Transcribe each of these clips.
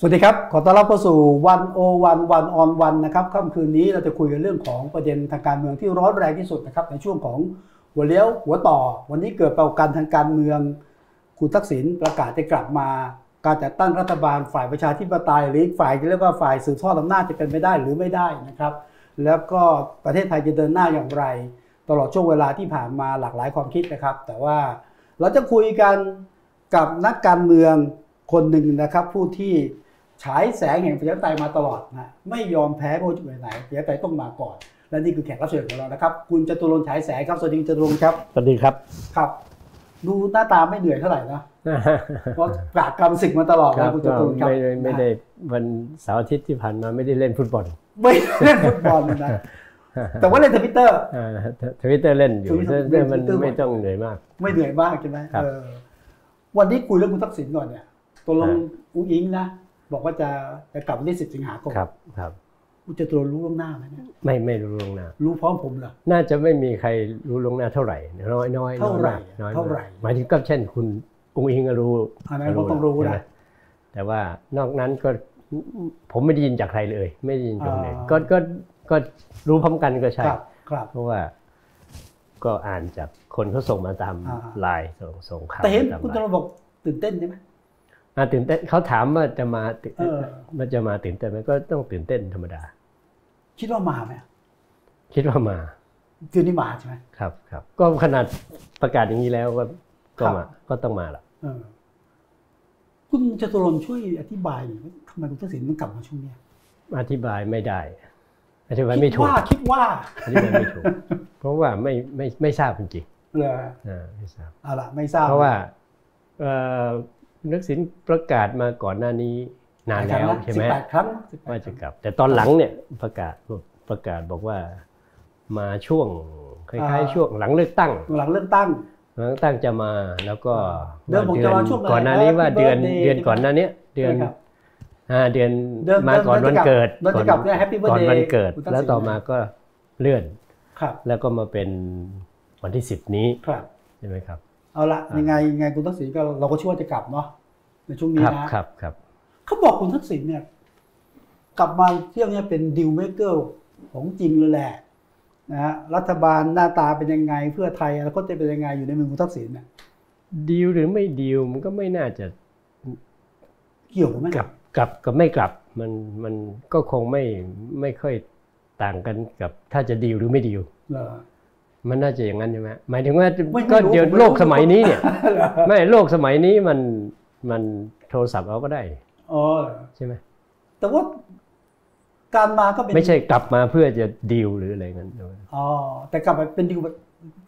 สวัสดีครับ ขอต้อนรับเข้าสู่วันโอวันวันออนวันนะครับค่ำคืนนี้เราจะคุยกันเรื่องของประเด็นทางการเมืองที่ร้อนแรงที่สุดนะครับในช่วงของหัวเลี้ยวหัวต่อ วันนี้เกิดปรากฏการณ์ทางการเมือง คุณทักษิณประกาศจะกลับมา การจัดตั้งรัฐบาลฝ่ายประชาธิปไตยหรือฝ่ายที่เรียกว่าฝ่ายสืบทอดอำนาจจะเป็นไปได้หรือไม่ได้นะครับ แล้วก็ประเทศไทยจะเดินหน้าอย่างไร ตลอดช่วงเวลาที่ผ่านมาหลากหลายความคิดนะครับ แต่ว่าเราจะคุยกันกับนักการเมืองคนหนึ่งนะครับผู้ที่ ฉายแสงแห่งประชาธิปไตยมาตลอดนะไม่ยอมแพ้ไม่ว่าจะไปไหนประชาธิปไตยต้องมาก่อน และนี่คือแขกรับเชิญของเรานะครับ คุณจตุรงค์ฉายแสงครับสวัสดีคุณจตุรงค์ครับสวัสดีครับครับ ดูหน้าตาไม่เหนื่อยเท่าไหร่นะเพราะปราบกรรมศึกมาตลอดครันะบคุณจก็ตุรงค์ครับไม่ได้ไม่ได้วันเสาร์อาทิตย์ที่ผ่านมาไม่ได้เล่นฟุตบอล ไม่เล่นฟุตบอลนะแต่ว่าเล่นทวิตเตอร์ทวิตเตอร์เล่นอยู่ Twitter เรื่องมัน Twitter ไม่ต้องเหนื่อยมาก ไม่เหนื่อยมากใช่ไหมครับเออวันนี้คุยเรื่องคุณทักษิณก่อนเนี่ยตกลงอ่าอุ้งอิงนะ บอกว่าจะจะกลับวันที่สิบสิงหาคมครับครับคุณจตุรงค์รู้ล่วงหน้าไหมเนี่ยไม่ไม่รู้ล่วงหน้า รู้พร้อมผมเหรอน่าจะไม่มีใครรู้ล่วงหน้าเท่าไหร่ น้อยน้อยเท่าไหร่น้อยมกเท่าไหร่หมายถึงก็เช่น คุณอุ้งอิงก็รู้อันนั้นก็ต้องรู้ใช่ไหมนะแต่ว่านอกนั้นก็ผมไม่ได้ยินจากใครเลย ไม่ได้ยินจากไหนอ่าก็ก็ก็รู้พร้อมกันก็ใช่ครับครับเพราะว่าก็อ่านจากคนเขาส่งมาตามอ่าไลน์ส่งส่งข่าวแต่เห็นตามคุณไลจตุรงน์ค์บอกตื่นเต้นใช่ไหมอ่า ตื่นเต้นเขาถามว่าจะมาตื่นเออมันจะมาตื่นเต้นไหมก็ต้องตื่นเต้นธรรมดา คิดว่ามาไหมคิดว่ามาคืนนี้มาใช่ไหมครับครับ ก็ขนาดประกาศอย่างนี้แล้วก็ก็ครับมาก็ต้องมาละเออคุณจตุรงค์ช่วยอธิบายหน่อยว่าทำไมคุณทักษิณมันกลับมาช่วงเนี้ยอธิบายไม่ได้ อธิบายไม่คิดถูกว่าคิดว่าอธิบายไม่ถูก เพราะว่าไม่ไม่ไม่ทราบจริงเหรอๆอ่าไม่ทราบเอาล่ะไม่ทราบเพราะว่าเอ่อ นักสินประกาศมาก่อนหน้านี้นานแล้วใช่ไหมสิบแปดครั้ง18ว่าจะกลับ แต่ตอนหลังเนี่ยประกาศประกาศบอกว่ามาช่วงคล้ายๆช่วงหลังเลือกตั้ง หลังเลือกตั้งหลังเลือกตั้งจะมาแล้วก็เดือนผมจะมาช่วงไหนก่อนหน้านี้ว่า Happy เดือน birthday เดือนก่อนหน้านี้เดือนใช่ครับอ่าเดือนเดือนมาก่อนเดืวัอนนจะกลับเกิดเดือนจะกลับเนี่ย Happy ก่อน birthday วันเกิดคุณทักษิณแล้วต่อมาก็เลื่อนครับ แล้วก็มาเป็นวันที่สิบนี้ครับใช่ไหมครับ เอาละยังไงยังไงคุณทักษิณก็เราก็เชื่อว่าจะกลับเนาะ ในช่วงนี้ครับนะครับครับเขาบอกคุณทักษิณเนี่ย กลับมาเที่ยวเนี่ยเป็นดิวเมเกอร์ของจริงเลยแหละนะฮะรัฐบาลหน้าตาเป็นยังไงเพื่อไทยแล้วก็จะเป็นยังไงอยู่ในมือคุณทักษิณเนี่ยดีลหรือไม่ดีลมันก็ไม่น่าจะเกี่ยวไหมกลับกลับกับไม่กลับมันมันก็คงไม่ไม่ค่อยต่างกันกับ ถ้าจะดีลหรือไม่ดีลเหรอมันน่าจะอย่างนั้นใช่ไหมหมายถึงว่าไม่ก็ไม่รู้เดี๋ยวผมไม่รู้โลกสมัยนี้เนี่ยเหรอไม่โลกสมัยนี้มัน มันโทรศัพท์เอาก็ได้อ๋อใช่ไหมแต่ว่าการมาก็เป็นไม่ใช่กลับมาเพื่อจะดีลหรืออะไรเงี้ยอ๋อแต่กลับไปเป็นดิวแบบ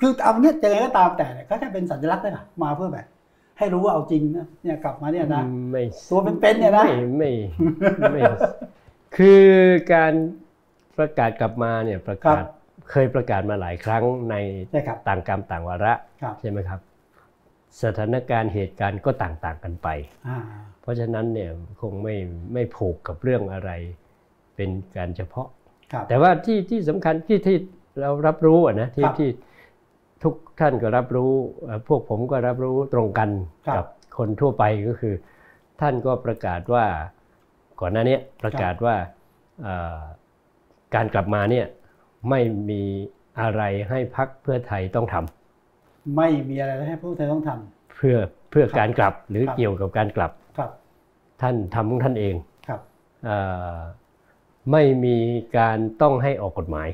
คือเอาเนี้ยยังไงก็ตามแต่เนี่ยก็แค่เป็นสัญลักษณ์ได้นะมาเพื่อแบบให้รู้ว่าเอาจริงนะเนี่ยกลับมาเนี่ยนะไม่ตัวเป็นๆเนี่ยนะไม่ไม่ไม่ คือการประกาศกลับมาเนี่ยประกาศเคยประกาศมาหลายครั้งในใช่ครับต่างกรรมต่างวาระครับใช่ไหมครับ สถานการณ์เหตุการณ์ก็ต่างๆกันไปอ่าเพราะฉะนั้นเนี่ยคงไม่ไม่ผูกกับเรื่องอะไรเป็นการเฉพาะครับแต่ว่าที่ที่สำคัญที่ที่เรารับรู้อะนะที่ครับที่ทุกท่านก็รับรู้เอ่อพวกผมก็รับรู้ตรงกันครับกับคนทั่วไปก็คือ ท่านก็ประกาศว่าก่อนหน้านี้ประกาศว่าเอ่อการกลับมาเนี่ยไม่มีอะไรให้พักเพื่อไทยต้องทำ ไม่มีอะไรให้พวกไทยต้องทำเพื่อเพื่อครับการกลับหรือครับเกี่ยวกับการกลับครับท่านทำของท่านเองครับเอ่อไม่มีการต้องให้ออกกฎหมาย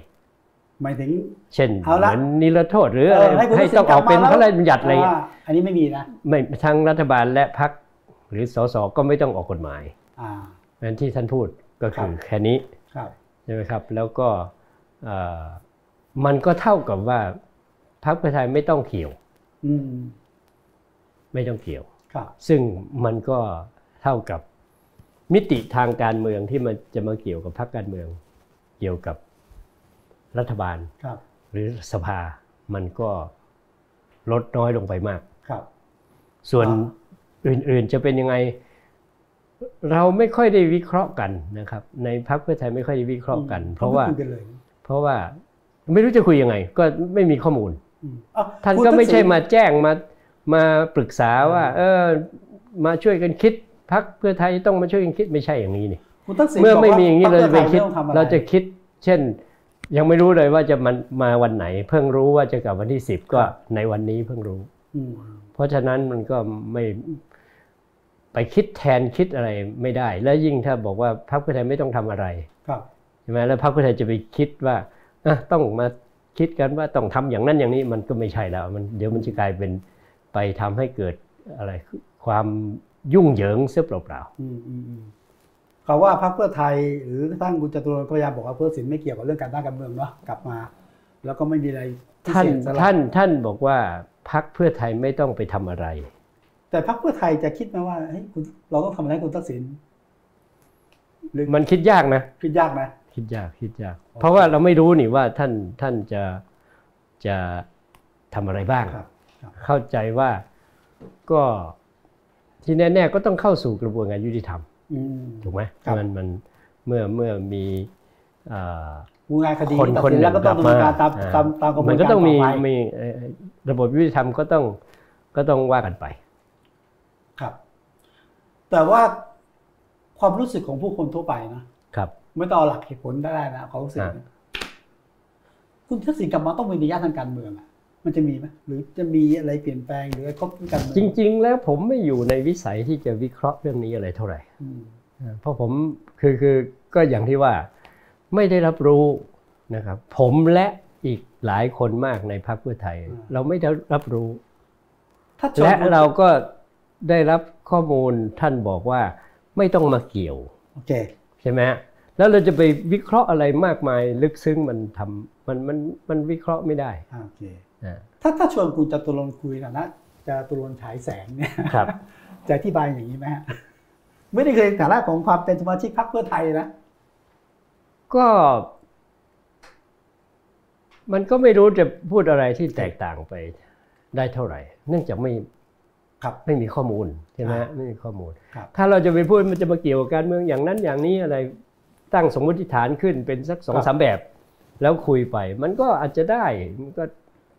หมายถึง เช่นเอาเหละมือนนิรโทษหรืออะไรเออให้คุณให้ต้องออกเป็นกลับมาพระราชบัญญัติอะไรอ่าอันนี้ไม่มีนะไม่ทั้งรัฐบาลและพรรคหรือสสก็ไม่ต้องออกกฎหมายอ่านั้นที่ท่านพูดก็คือครับแค่นี้ครับใช่ไหมครับ แล้วก็เอ่อมันก็เท่ากับว่า พรรคเพื่อไทยไม่ต้องเกี่ยวอืมไม่ต้องเกี่ยวครับซึ่งมันก็เท่ากับมิติทางการเมืองที่มันจะมาเกี่ยวกับพรรคการเมือง เกี่ยวกับรัฐบาลครับหรือสภามันก็ลดน้อยลงไปมากครับส่วนอ่อื่นๆจะเป็นยังไง เราไม่ค่อยได้วิเคราะห์กันนะครับ ในพรรคเพื่อไทยไม่ค่อยได้วิเคราะห์กัน เพราะว่าไม่คุยกันเลยเพราะว่าไม่รู้จะคุยยังไง ก็ไม่มีข้อมูลอืมอะ ท่านคุณก็ไม่ใช่ทัษิณมาแจ้งมามาปรึกษาว่า เออมาช่วยกันคิดพักเพื่อไทยต้องมาช่วยกันคิดไม่ใช่อย่างนี้นี่คุณทักษิณเมื่อบกไม่ว่มีอย่างนี้พเราคจะไปพื่อทยคิดม่ต้องทำอไเราจะคิดยังไม่รู้เลยว่าจะมันมาวันไหน เพิ่งรู้ว่าจะกลับวันที่สิบก็ในวันนี้เพิ่งรู้อืมเพราะฉะนั้นมันก็ไม่ไปคิดแทนคิดอะไรไม่ได้ และยิ่งถ้าบอกว่าพรรคเพื่อไทยไม่ต้องทำอะไร ครับใช่ไหมแล้วพรรคเพื่อไทยจะไปคิดว่าอะต้องมา คิดกันว่าต้องทำอย่างนั้นอย่างนี้มันก็ไม่ใช่แล้วมันเดี๋ยวมันจะกลายเป็นไปทำให้เกิดอะไรความยุ่งเหยิงเสียเปล่าอืมอืมอืมเขาว่าพรรคเพื่อไทยหรือทั้งคุณจตุรนต์ก็พยายามบอกว่าเพื่อสินไม่เกี่ยวกับเรื่องการตั้งการเมืองเนาะกลับมา แล้วก็ไม่มีอะไรพิๆท่านเศษสำหรับท่านท่านบอกว่าพรรคเพื่อไทยไม่ต้องไปทำอะไร แต่พรรคเพื่อไทยจะคิดไหมว่าเฮ้ยคุณเราต้องทำอะไรให้คุณทักษิณหรือมันคิดยากนะ คิดยากนะ คิดยากคิดยาก เพราะว่าเราไม่รู้นี่ว่าท่านท่านจะจะทำอะไรบ้างครับครับเข้าใจว่าก็ที่แน่ๆก็ต้องเข้าสู่กระบวนการยุติธรรมอืมถูกไหมครับมันมันเมื่อเมื่อมีเอ่อมูลงานคดีคนตัดคนสินหแล้วนึ่งก็ต้องกลับดำเนิมานการตามอ่าตามตามกระบวนมัการนก็ต้องมีต่ไปมีเอ่อระบบยุติธรรมก็ต้องก็ต้องว่ากันไป ครับ แต่ว่าความรู้สึกของผู้คนทั่วไปนะครับ ไม่ต้องเอาหลักเหตุผลได้นะเขารู้สึกอ่าคุณทักษิณกลับมาต้องมีนัยยะทางการเมืองอะมันจะมีไหมหรือจะมีอะไรเปลี่ยนแปลงหรืออะไรครบทางการเมืองจริง ๆ แล้วผมไม่อยู่ในวิสัยที่จะวิเคราะห์เรื่องนี้อะไรเท่าไหร่อืมเพราะผมคือคือก็อย่างที่ว่าไม่ได้รับรู้นะครับ ผมและอีกหลายคนมากในพรรคเพื่อไทย เราไม่ได้รับรู้ถ้าชนและเราก็ได้รับข้อมูลท่านบอกว่าไม่ต้องมาเกี่ยวโอเคใช่ไหมฮะ แล้วเราจะไปวิเคราะห์อะไรมากมายลึกซึ้งมันทำมันมันมันวิเคราะห์ไม่ได้อ่าโอเคอ่าถ้าถ้าชวนคุณจตุรนต์คุยนะนะจตุรนต์ฉายแสงเนี่ยครับจะอธิบายอย่างนี้ไหมฮะไม่ได้เคยในฐานะของความเป็นสมาชิกพรรคเพื่อไทยนะก็ มันก็ไม่รู้จะพูดอะไรที่แตกต่างไปได้เท่าไหร่ เนื่องจากไม่ครับไม่มีข้อมูลใช่ไหมอ่าฮะไม่มีข้อมูลครับถ้าเราจะไปพูดมันจะมาเกี่ยวกับการเมืองอย่างนั้นอย่างนี้อะไร ตั้งสมมติฐานขึ้นเป็นสักสองสามแบบ แล้วคุยไป มันก็อาจจะได้มันก็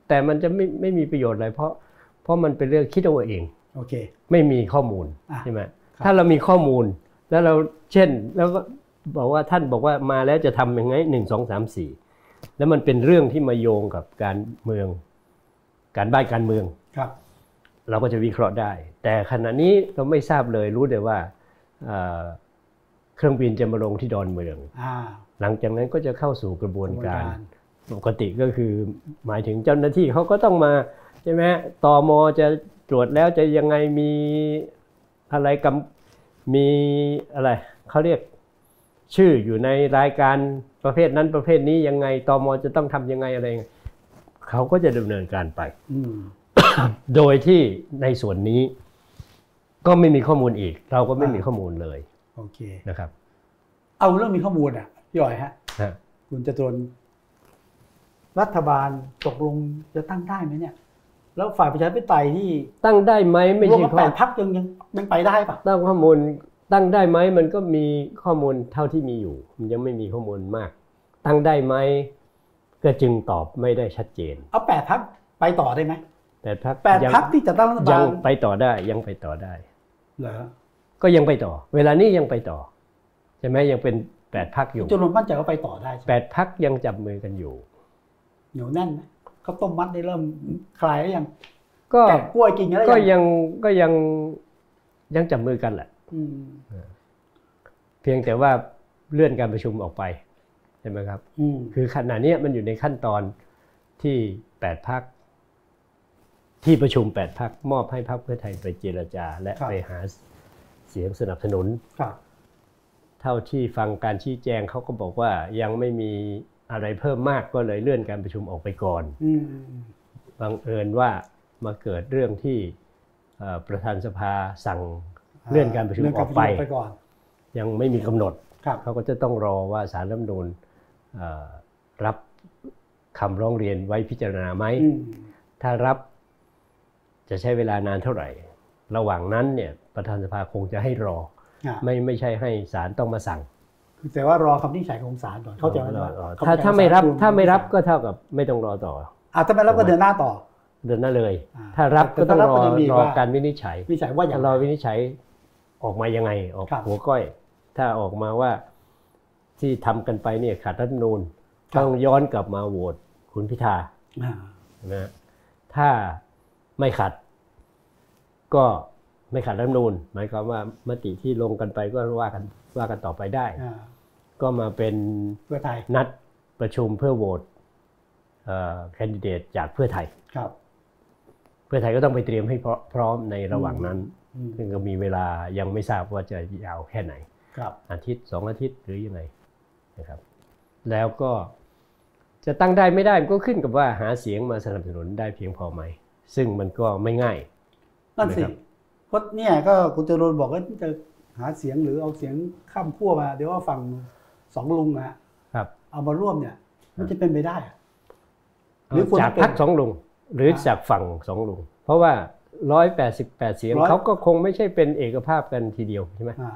แต่มันจะไม่ไม่มีประโยชน์อะไรเพราะเพราะมันเป็นเรื่องคิดเอาเองโอเค ไม่มีข้อมูลอะใช่ไหมครับถ้าเรามีข้อมูลแล้วเราเช่นแล้วก็บอกว่าท่านบอกว่ามาแล้วจะทำยังไงหนึ่งสองสามสี่แล้วมันเป็นเรื่องที่มาโยงกับการเมือง การบ้านการเมืองครับ เราก็จะวิเคราะห์ได้ แต่ขณะนี้เราไม่ทราบเลยรู้แต่ว่า เอ่อเครื่องบินจะมาลงที่ดอนเมืองอ่าหลังจากนั้นก็จะเข้าสู่กระบวนการกระบวนปกติก็คือหมายถึงเจ้าหน้าที่เขาก็ต้องมาใช่ไหมฮะตมจะตรวจแล้วจะยังไงมีอะไรกำมีอะไรเขาเรียกชื่ออยู่ในรายการประเภทนั้นประเภทนี้ยังไงตมจะต้องทำยังไงอะไรยังไงเขาก็จะดำเนินการไปอืมโดยที่ในส่วนนี้ก็ไม่มีข้อมูลอีก เราก็ไม่มีข้อมูลเลย โอเคนะครับ เอาเรื่องมีข้อมูลอะพี่อ๋อยฮะฮะคุณจตุรนต์รัฐบาลตกลงจะตั้งได้ไหมเนี่ย แล้วฝ่ายประชาธิปไตยที่ตั้งได้ไหมไม่รวมใช่กันข้แปอดพักยังยังยังไปได้ปะตั้งข้อมูลตั้งได้ไหมมันก็มีข้อมูลเท่าที่มีอยู่ มันยังไม่มีข้อมูลมาก ตั้งได้ไหมก็จึงตอบไม่ได้ชัดเจน เอาแปดพักไปต่อได้ไหมแต่พักแปดพักที่จะตั้งรัฐยับางลไปต่อได้ยังไปต่อได้เหรอ ก็ยังไปต่อ เวลานี้ยังไปต่อใช่ไหมยังเป็นแปดพักอยู่จตุรนต์มั่นใจว่าไปต่อได้ใช่ไหมแปดพักยังจับมือกันอยู่เหนียวแน่นไหมเขาวต้มมัดได้เริ่มคลายแล้วยังก็แกะกล้วยกินกันแล้วก็ยังยังก็ยังยังจับมือกันแหละอืมเพียงแต่ว่าเลื่อนการประชุมออกไปใช่ไหมครับอืมคือขณะเนี้ยมันอยู่ในขั้นตอนที่แปดพักที่ประชุมแปดพักมอบให้พรรคเพื่อไทยไปเจรจา และไปหา เสียงสนับสนุนครับเท่าที่ฟังการชี้แจงเขาก็บอกว่ายังไม่มีอะไรเพิ่มมากก็เลยเลื่อนการประชุมออกไปก่อนอืมบังเอิญว่ามาเกิดเรื่องที่เอ่อประธานสภาสั่งเลื่อนการประชุมเลื่อนอการอกประไปชุมไปก่อนยังไม่มีกำหนดครับเขาก็จะต้องรอว่าสารรัฐธรรมนูญเอ่อรับคำร้องเรียนไว้พิจารณาไหมอืมถ้ารับจะใช้เวลานานเท่าไหร่ ระหว่างนั้นเนี่ย ประธานสภาคงจะให้รออะไม่ไม่ใช่ให้ศาลต้องมาสั่งคือแต่ว่ารอคำวินิจฉัยของศาลก่อนเข้าใจไหมรอว่ารอคำวิถ้านิจฉัยถ้าไม่รับของศลถ้าไม่รับก็เท่ากับไม่ต้องรอต่ออะถ้าไม่รับก็เดินหน้าต่อ เดินหน้าเลยอ่าถ้ารับแต่ก็ต้องถ้ารับรอก็จะมีรอว่าการวินิจฉัยวินิจฉัยว่าอย่างถ้าไรรอวินิจฉัยออกมายังไงออกครับหัวก้อย ถ้าออกมาว่าที่ทำกันไปเนี่ยขัดรัฐธรรมนูญครับต้องย้อนกลับมาโหวตคุณพิธาอ่านะฮะถ้าไม่ขัด ก็ ไม่ขัดรัฐธรรมนูญหมายความว่ามติที่ลงกันไปก็ว่ากันว่ากันต่อไปได้อ่าก็มาเป็นเพื่อไทยนัดประชุมเพื่อโหวตแคนดิเดตจากเพื่อไทยครับ เพื่อไทยก็ต้องไปเตรียมให้พร้อพร้อมในระหว่างนั้นอืมซึ่งก็มีเวลายังไม่ทราบว่าจะยาวแค่ไหน ครับ อาทิตย์สองอาทิตย์หรือยังไงนะครับ แล้วก็จะตั้งได้ไม่ได้มันก็ขึ้นกับว่าหาเสียงมาสนับสนุนได้เพียงพอไหม ซึ่งมันก็ไม่ง่ายนั่นสินะครับ เพราะเนี่ยก็คุณจรนบอกว่าจะหาเสียงหรือเอาเสียงข้ามขั้วมา เดี๋ยวว่าฝั่งสองลุงนะฮะครับ เอามาร่วมเนี่ย มันจะเป็นไปได้อะหรือควรจากเป็นพักสองลุง หรืออ่าจากฝั่งสองลุง เพราะว่าร้อยแปดสิบแปดเสียงร้อยเขาก็คงไม่ใช่เป็นเอกภาพกันทีเดียวใช่ไหมอ่า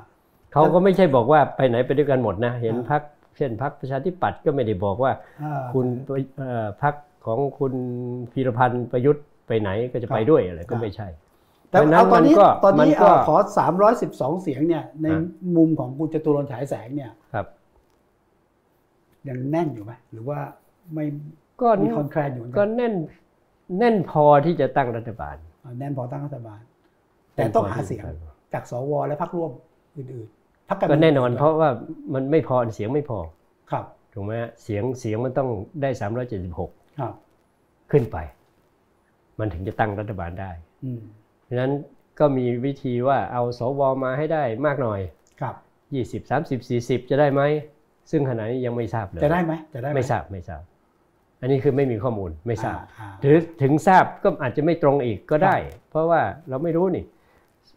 เขาก็ไม่ใช่บอกว่าไปไหนไปด้วยกันหมดนะ เห็นอ่าพักเช่นพักประชาธิปัตย์ก็ไม่ได้บอกว่าอ่าคุณเอ่อพักของคุณพีรพันธ์ประยุทธ์ไปไหนก็จะไปด้วยอะไรก็ไม่ใช่ แต่เพราะฉะนั้นเอาตอนนี้มันก็ตอนนี้มันก็เอ่อขอ312เสียงเนี่ย ในอ่ามุมของคุณจตุรนต์ฉายแสงเนี่ยครับยังแน่นอยู่ไหมหรือว่าไม่ก็มีคอนแคลนอยู่เหมือนก็กันแน่น แน่นพอที่จะตั้งรัฐบาลอ่าแน่นพอตั้งรัฐบาล แต่ต้องหาเสียงจากสวและพรรคร่วมอื่นๆพรรคารก็เมืองแน่นอน เพราะว่ามันไม่พอเสียงไม่พอครับถูกไหมฮะเสียงเสียงมันต้องได้376ครับขึ้นไป มันถึงจะตั้งรัฐบาลได้อืมเพราะ ฉะนั้นก็มีวิธีว่าเอาสวมาให้ได้มากหน่อยครับ20 30 40จะได้ไหม ซึ่งขณะนี้ยังไม่ทราบเลยจะได้ไหมจะได้หไม่ทราบไม่ทราบ อันนี้คือไม่มีข้อมูลไม่ทราบอ่อ่หรือถึงทราบก็อาจจะไม่ตรงอีกก็ได้ เพราะว่าเราไม่รู้นี่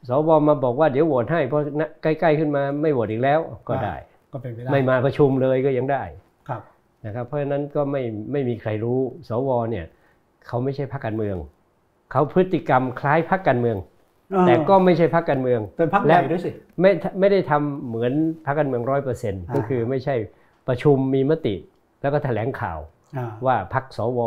สวมาบอกว่าเดี๋ยวโหวตให้เพราะนะใกล้ๆขึ้นมาไม่โหวตอีกแล้วก็ได้ก็เป็นไปได้ไม่มาประชุมเลยก็ยังได้ครับนะครับ เพราะฉะนั้นก็ไม่ไม่มีใครรู้ สวเนี่ยเขาไม่ใช่พรรคการเมือง เขาพฤติกรรมคล้ายพรรคการเมือง แต่ก็ไม่ใช่พรรคการเมืองเป็นพรรคใหญ่ด้วยสิไม่ไม่ได้ทำเหมือนพรรคการเมืองร้อยเปอร์เซ็นต์อ่าก็คือไม่ใช่ประชุมมีมติ แล้วก็แถลงข่าวอ่าว่าพรรคสว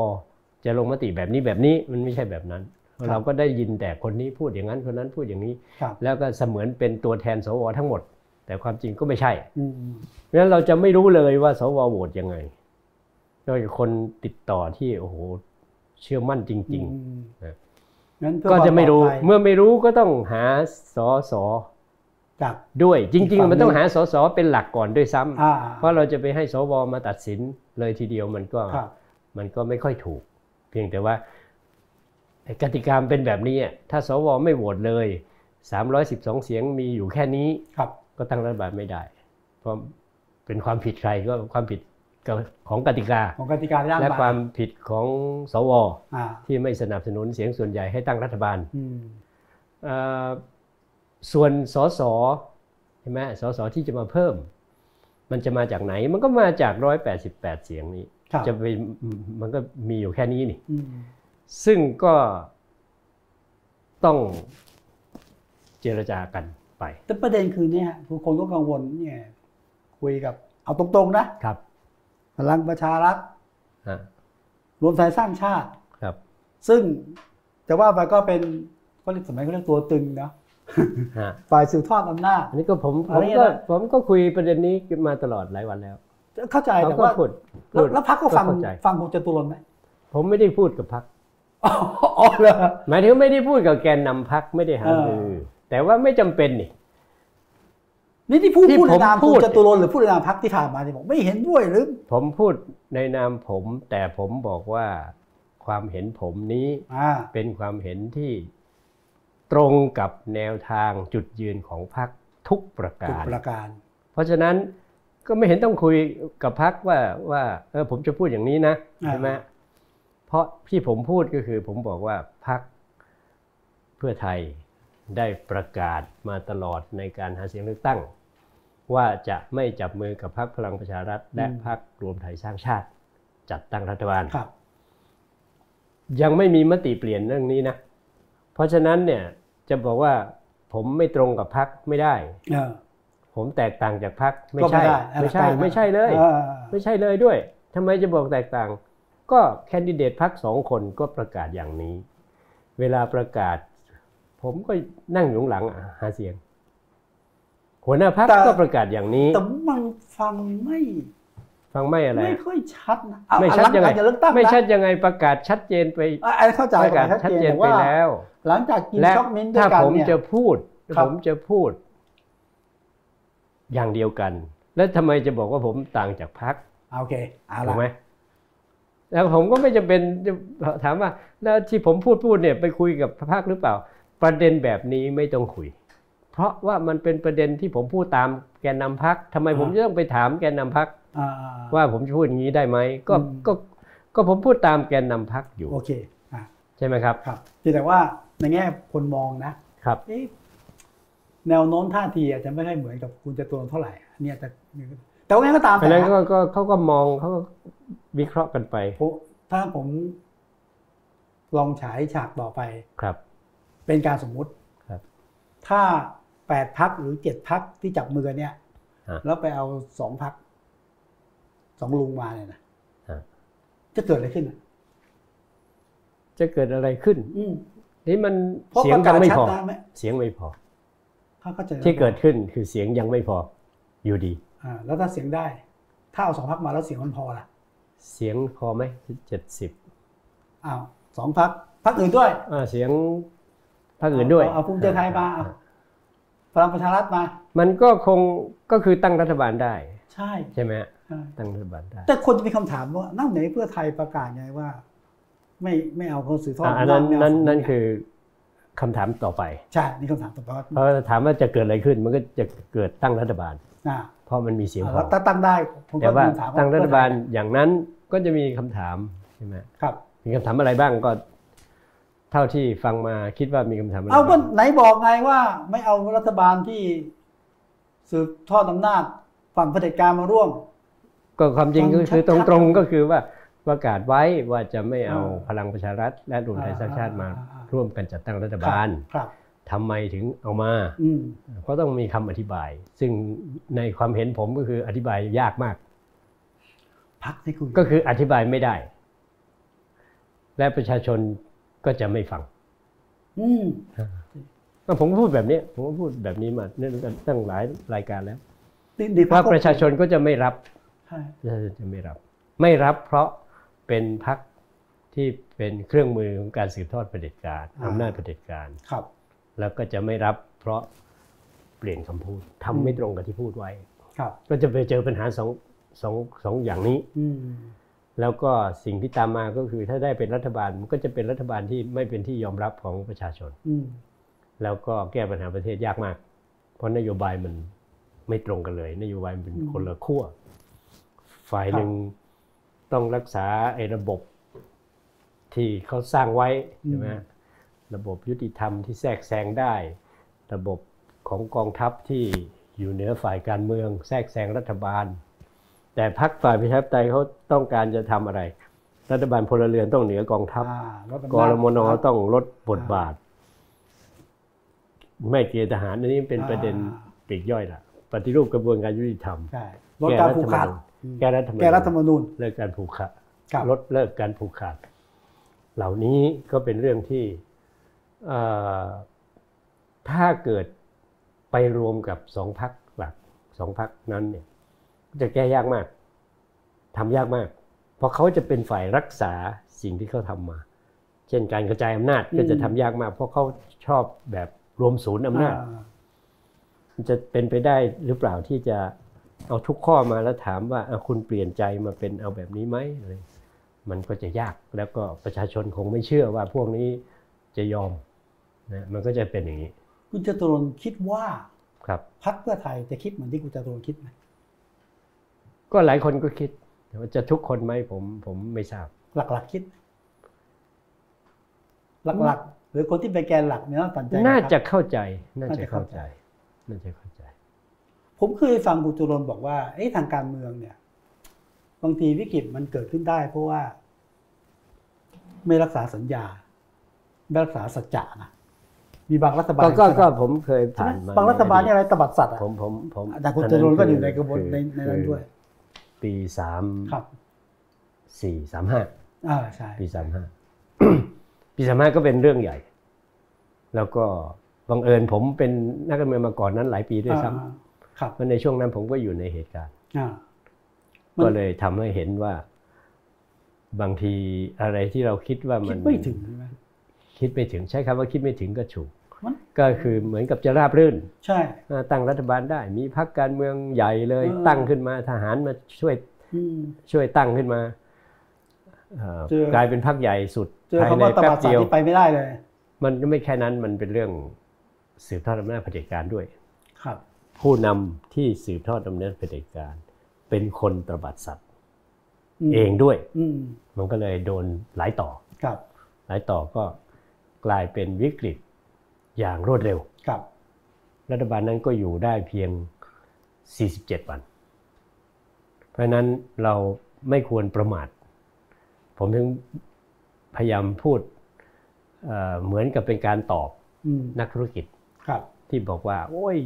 จะลงมติแบบนี้แบบนี้มันไม่ใช่แบบนั้นครับเราก็ได้ยินแต่คนนี้พูดอย่างนั้นคนนั้นพูดอย่างนี้ครับแล้วก็เสมือนเป็นตัวแทนสวทั้งหมด แต่ความจริงก็ไม่ใช่อืมเพราะฉะนั้นเราจะไม่รู้เลยว่าสวโหวตยังไงนอกจากคนติดต่อที่โอ้โหเชื่อมั่นจริงอืมนะงั้นเพื่อๆ ก็จะไม่รู้ควาปลอดภัยเมื่อไม่รู้ก็ต้องหาสอสอจากด้วยจอีริกงฝั่งๆ มันต้องหนึ่งหาสอสอเป็นหลักก่อนด้วยซ้ำอ่าเพราะเราจะไปให้สวมาตัดสินเลยทีเดียวมันก็ครับมันก็ไม่ค่อยถูก เพียงแต่ว่าไอ้กติกามันเป็นแบบนี้อะถ้าสวไม่โหวตเลย 312 เสียงมีอยู่แค่นี้ครับก็ตั้งรัฐบาลไม่ได้ เพราะเป็นความผิดใครก็ความผิด ของกติกาของกติกาที่ร่างและมาความผิดของสวอ่าที่ไม่สนับสนุนเสียงส่วนใหญ่ให้ตั้งรัฐบาลอืมเอ่อส่วนสสใช่ไหมสสที่จะมาเพิ่ม มันจะมาจากไหน มันก็มาจาก188เสียงนี้ครับจะไปมันก็มีอยู่แค่นี้นี่อืมซึ่งก็ต้องเจรจากันไป แต่ประเด็นคือเนี่ยคือคนก็กังวลเนี่ยคุยกับเอาตรงๆนะครับ พลังประชารัฐฮะรวมไทยสร้างชาติครับ ซึ่งจะว่าไปก็เป็นก็เรียกสมัยเขาเรียกตัวตึงเนาะฮะฝ่ายสืบทอดอำนาจอันนี้ก็ผมผอะไรมอย่างก็นั้นผมก็คุยประเด็นนี้มาตลอดหลายวันแล้ว เข้าใจเขาแต่ก็ว่าพูดแล้วพูดแล้วพักก็ฟังเข้าใจฟังคุณจตุรนต์ไหมผมไม่ได้พูดกับพักอ๋อเหรอหมายถึงไม่ได้พูดกับแกนนำพักไม่ได้หาเออรือแต่ว่าไม่จำเป็นนี่ นี่ที่พูดที่พูดในนามผมพูคุณดจตุรนต์หรือพูดในนามพักที่ผ่านมาที่บอกไม่เห็นด้วยหรือผมพูดในนามผม แต่ผมบอกว่าความเห็นผมนี้อ่าเป็นความเห็นที่ตรงกับแนวทางจุดยืนของพรรคทุกประทุกการประการ เพราะฉะนั้นก็ไม่เห็นต้องคุยกับพรรคว่าว่าเออผมจะพูดอย่างนี้นะอ่า ใช่ไหมเพราะที่ผมพูดก็คือผมบอกว่าพรรคเพื่อไทยได้ประกาศมาตลอดในการหาเสียงเลือกตั้ง ว่าจะไม่จับมือกับพรรคพลังประชารัฐ และพรรครวมไทยสร้างชาติ จัดตั้งรัฐบาลครับยังไม่มีมติเปลี่ยนเรื่องนี้นะ เพราะฉะนั้นเนี่ยจะบอกว่าผมไม่ตรงกับพักไม่ได้เออผมแตกต่างจากพักไม่ก็ใช่ด้ไม่ใช่ด้ไม่ใช่เลยออไม่ใช่เลยด้วยทำไมจะบอกแตกต่าง ก็แคนดิเดตพักสองคนก็ประกาศอย่างนี้ เวลาประกาศ ผมก็นั่งอยู่ข้างหลังอะหาเสียง หัวหน้าพักแต่ก็ประกาศอย่างนี้แต่มันฟังไม่ฟังไม่อะไรไม่ค่อยชัดนะเอาไม่ชัดหลัยังไงจากจะเลือกตั้งไม่นะชัดยังไงประกาศชัดเจนไปอะอันนเข้าใจประกาศชัดชัดเจนเจนแต่ไปว่าแล้ว หลังจากกินและช็อกมิ้นท์ด้วถ้ายกันผมเนี่ยจะพูดครับผมจะพูด อย่างเดียวกัน แล้วทำไมจะบอกว่าผมต่างจากพักโอเคเอาถูละกไหมแล้วผมก็ไม่จำเป็นจะถามว่า แล้วที่ผมพูดพูดเนี่ยไปคุยกับพักหรือเปล่า ประเด็นแบบนี้ไม่ต้องคุย เพราะว่ามันเป็นประเด็นที่ผมพูดตามแกนนำพักทำไมผมจะต้องไปถามแกนนำพักอ่าว่าผมจะพูดอย่างนี้ได้ไหมก็อืมก็ก็ผมพูดตามแกนนำพักอยู่โอเคอ่าใช่ไหมครับครับเพียงแต่ว่าในแง่คนมองนะครับเอ๊ะแนวโน้มท่าทีอาจจะไม่ได้เหมือนกับคุณจตุรนต์เท่าไหร่อันนี้อาจจะแต่ว่าไงก็ตามเพราะฉะแต่นั้นก็ก็เขาก็มองเขาก็วิเคราะห์กันไปผมถ้าผมลองฉายฉากต่อไปครับ เป็นการสมมุติครับ ถ้า แปดพักหรือเจ็ดพักที่จับมือกันเนี่ยฮะแล้วไปเอาสองพักสองลุงมาเนี่ยนะฮะจะเกิดอะไรขึ้นอะจะเกิดอะไรขึ้นอืมนี่มันเพราะเสียปงระยักางศไม่ชัดพอนะไหมเสียงไม่พอถ้าเข้าใจที่เกิดขึ้นคือเสียงยังไม่พออยู่ดีอ่าแล้วถ้าเสียงได้ ถ้าเอาสองพักมาแล้วเสียงมันพอล่ะ เสียงพอไหมเจ็ดสิบอ้าวสองพักพักอื่นด้วยเสียงภาคอื่นด้วยเอาเอาภูมิใจไทยมาเอา พลังประชารัฐมา มันก็คงก็คือตั้งรัฐบาลได้ ใช่ใช่ไหมฮะใช่ตั้งรัฐบาลได้ แต่คนจะมีคำถามว่านั่นไหนเพื่อไทยประกาศไงว่า ไม่ไม่เอาคนสื่อทอดอะอันนั้นไม่เอานั้นสงนั่นเยคือคำถามต่อไป ใช่ นี่คำถามต่อไปว่าเพราะถามว่าจะเกิดอะไรขึ้น มันก็จะเกิดตั้งรัฐบาลอ่าเพราะมันมีเสียงพแล้อวถ้าตั้งได้ผมก็แต่ว่ามีถามตั้งรัฐบาลเพื่อไทยอย่างนั้นก็จะมีคำถามใช่ไหมครับ มีคำถามอะไรบ้างก็ เท่าที่ฟังมาคิดว่ามีคำถามอะไรเอาก็บ้างไหนบอกไงว่า ไม่เอารัฐบาลที่สืบทอดอำนาจฝั่งเผด็จการมาร่วม ก็ความจริงก็ฟังคือชัตดๆรงๆก็คือว่าประกาศไว้ว่าจะไม่เอาอ่าพลังประชารัฐ และรวมไทยสร้างชาติมาอ่าอ่าอ่าร่วมกันจัดตั้งรัฐบาลครับทำไมถึงเอามาอืมเพราะต้องมีคำอธิบาย ซึ่งในความเห็นผมก็คืออธิบายยากมาก พักที่คุยก็คืออธิบายไม่ได้ และประชาชน ก็จะไม่ฟัง อืมก็ผมก็พูดแบบนี้ผมก็พูดแบบนี้มาเนื่องจากตั้งหลายรายการแล้วดีดีพรว่ารคประชาชนก็จะไม่รับใช่ประชาชนจะไม่รับ ไม่รับเพราะเป็นพรรคที่เป็นเครื่องมือของการสืบทอดเผด็จการอำนาจเผด็จการครับ แล้วก็จะไม่รับเพราะเปลี่ยนคำพูดทำไม่ตรงกับที่พูดไว้ ครับ ก็จะไปเจอปัญหาสองสองสองอย่างนี้อืม แล้วก็สิ่งที่ตามมาก็คือถ้าได้เป็นรัฐบาลมันก็จะเป็นรัฐบาลที่ไม่เป็นที่ยอมรับของประชาชนอืมแล้วก็แก้ปัญหาประเทศยากมาก เพราะนโยบายมันไม่ตรงกันเลย นโยบายมันเป็นคนละขั้วฝ่ายหนึ่งต้องรักษาไอ้ระบบที่เขาสร้างไว้ใช่ไหมฮะระบบยุติธรรมที่แทรกแซงได้ ระบบของกองทัพที่อยู่เหนือฝ่ายการเมือง แทรกแซงรัฐบาล แต่พรรคฝ่ายประชาธิปไตยเขาต้องการจะทำอะไร รัฐบาลพลเรือนต้องเหนือกองทัพอ่าแล้วกรมนต้องลดบทบาท ไม่เกณฑ์ทหารอันนี้เป็นประเด็นปลีกย่อยละปฏิรูปกระบวนการยุติธรรมใช่ลดการผูกขาดแก้รัฐธรรมนูญแก้รัฐธรรมนูญเลิกการผูกขาดครับลดเลิกการผูกขาด เหล่านี้ก็เป็นเรื่องที่เอ่อถ้าเกิดไปรวมกับสองพักหลักสองพักนั้นเนี่ย จะแก้ยากมากทำยากมาก เพราะเขาจะเป็นฝ่ายรักษาสิ่งที่เขาทำมา เช่นการกระจายอำนาจก็จะทำยากมาก เพราะเขาชอบแบบรวมศูนย์อำนาจอ่ามันจะเป็นไปได้หรือเปล่าที่จะเอาทุกข้อมาแล้วถามว่าอะคุณเปลี่ยนใจมาเป็นเอาแบบนี้ไหมอะไรมันก็จะยากแล้วก็ประชาชนคงไม่เชื่อว่าพวกนี้จะยอมนะมันก็จะเป็นอย่างนี้ คุณจตุรนต์คิดว่าครับพรรคเพื่อไทยจะคิดเหมือนที่คุณจตุรนต์คิดไหม ก็หลายคนก็คิดแต่ว่าจะทุกคนไหมผมผมไม่ทราบ หลักๆคิด หลักๆ หรือคนที่เป็นแกนหลักเนี่ยน่าตัดใจน่าครับจะเข้าใจ น่าน่าจะจะเข้าเข้าใจใจ น่าจะเข้าใจ ผมเคยฟังคุณจตุรนต์บอกว่าเอ้ทางการเมืองเนี่ย บางทีวิกฤตมันเกิดขึ้นได้ เพราะว่า ไม่รักษาสัญญา ไม่รักษาสัจจะนะมีบางรัฐบาลก็ก็ก็ใช่ไหมผมเคยใช่ผ่าไหมนมาบางรัฐบาลเนี่ยอะไรตบัดสัตว์อะผมผมผมอาจารย์คุณจตุรนต์ก็อยู่ในกระบวนคือในในนั้นด้วย ปีสามครับสี่สามห้าอ่าใช่ปีสามห้าปีสามห้าก็เป็นเรื่องใหญ่ แล้วก็บังเอิญผมเป็นนักการเมืองมาก่อนนั้นหลายปีด้วยซ้ำอ่าครับเพราะในช่วงนั้นผมก็อยู่ในเหตุการณ์อ่ามันก็เลยทำให้เห็นว่า บางทีอะไรที่เราคิดว่ามัคินดไม่ถึงใช่ไหมคิดไม่ถึงใช้คำว่าคิดไม่ถึงก็ถูกมัน ก็คือเหมือนกับจะราบรื่น ใช่อ่าตั้งรัฐบาลได้ มีพรรคการเมืองใหญ่เลยเออตั้งขึ้นมาทหารมาช่วยอืมช่วยตั้งขึ้นมาเอ่อเจอกลายเป็นพรรคใหญ่สุดเจอภายคำในว่าตแป๊บบัดสัตเดียวว์ที่ไปไม่ได้เลย มันไม่แค่นั้นมันเป็นเรื่องสืบทอดอำนาจเผด็จการด้วย ครับ ผู้นำที่สืบทอดอำนาจเผด็จการ เป็นคนตบัดสัตว์มเองด้วยอืมมันก็เลยโดนหลายต่อครับ หลายต่อก็กลายเป็นวิกฤต อย่างรวดเร็วครับ รัฐบาลนั้นก็อยู่ได้เพียง 47 วัน เพราะฉะนั้นเราไม่ควรประมาท ผมถึงพยายามพูดเอ่อเหมือนกับเป็นการตอบอืมนักธุรกิจครับ ที่บอกว่า โอ้ย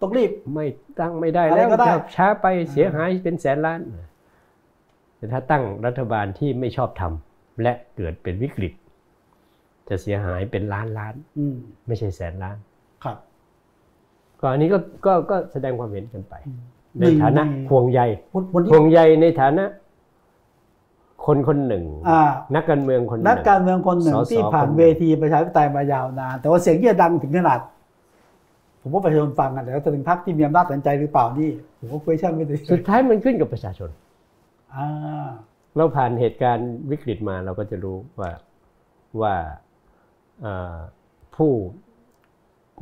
ต้องรีบไม่ตั้งไม่ได้อะไรแล้วก็ได้ช้าไปเสียหายเป็นแสนล้านแต่ถ้าตั้งรัฐบาลที่ไม่ชอบทำและเกิดเป็นวิกฤต จะเสียหายเป็นล้านล้านอืมไม่ใช่แสนล้านครับก็อันนี้ก็ก็ก็แสดงความเห็นกันไปอืมในฐานะหนึ่งในห่วงใยวันวันนี้ห่วงใยในฐานะ คนคนหนึ่งอ่านักการเมืองคนหนึ่งนักการเมืองคนหนึ่งสสที่ผ่านคนหนึ่งเวทีประชาธิปไตยมายาวนาน แต่ว่าเสียงที่จะดังถึงขนาดผมว่าประชาชนฟังกันแล้วจะถึงพรรคที่มีอำนาจตัดสินใจหรือเปล่านี่ผมว่า question ไม่ถึงสุดท้ายมันขึ้นกับประชาชนอ่าเราผ่านเหตุการณ์วิกฤตมาเราก็จะรู้ว่าว่าเอ่อ ผู้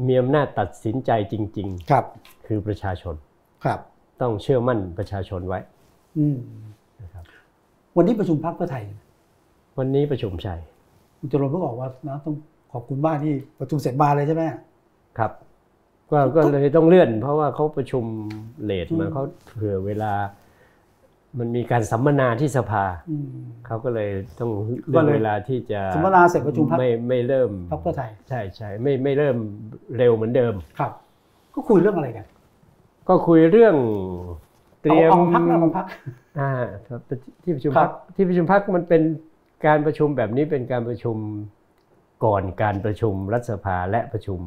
มีอำนาจตัดสินใจจริงครับๆคือประชาชนครับ ต้องเชื่อมั่นประชาชนไว้อืมนะครับวันนี้ประชุมพรรคเพื่อไทย วันนี้ประชุมชัยคุณจรนเพิ่งบอกว่านะต้องขอบคุณมากที่ประชุมเสร็จมาเลยใช่ไหมครับ ก็ก็เลยต้องเลื่อน เพราะว่าเขาประชุมเลทมาอืมเขาเผื่อเวลา มันมีการสัมมนาที่สภาอืมเขาก็เลยต้องก็เลื่อนเลยเวลาที่จะสัมมนาเสร็จประชุมพรรคไม่ไม่เริ่มพรรคเพื่อไทยใช่ใช่ไม่ไม่เริ่มเร็วเหมือนเดิมครับ ก็คุยเรื่องอะไรกัน ก็คุยเรื่องเตรียมเอาเอาพักนะเอาพักอ่าครับที่ประชุมครัพับกที่ประชุมพักมันเป็นการประชุมแบบนี้เป็นการประชุมก่อนการประชุมรัฐสภาและประชุม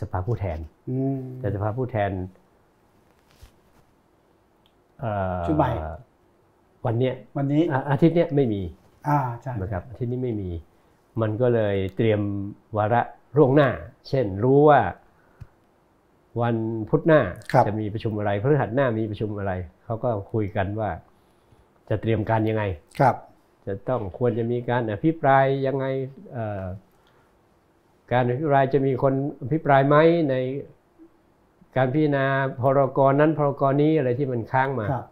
สภาผู้แทนอืมแต่สภาผู้แทนเอ่อ ชุดใหม่วันเนี้ยวันนี้อะอาทิตย์เนี้ยไม่มีอ่าใช่นะครับอาทิตย์นี้ไม่มี มันก็เลยเตรียมวาระร่วงหน้า เช่นรู้ว่า วันพุธหน้าจะมีประชุมอะไรพฤหัสหน้ามีประชุมอะไรเขาก็คุยกันว่า จะเตรียมการยังไงครับ จะต้องควรจะมีการอภิปรายยังไงเอ่อการอภิปรายจะมีคนอภิปรายไหมใน การพิจารณาพรกรนั้นพรกรนี้อะไรที่มันค้างมาครับ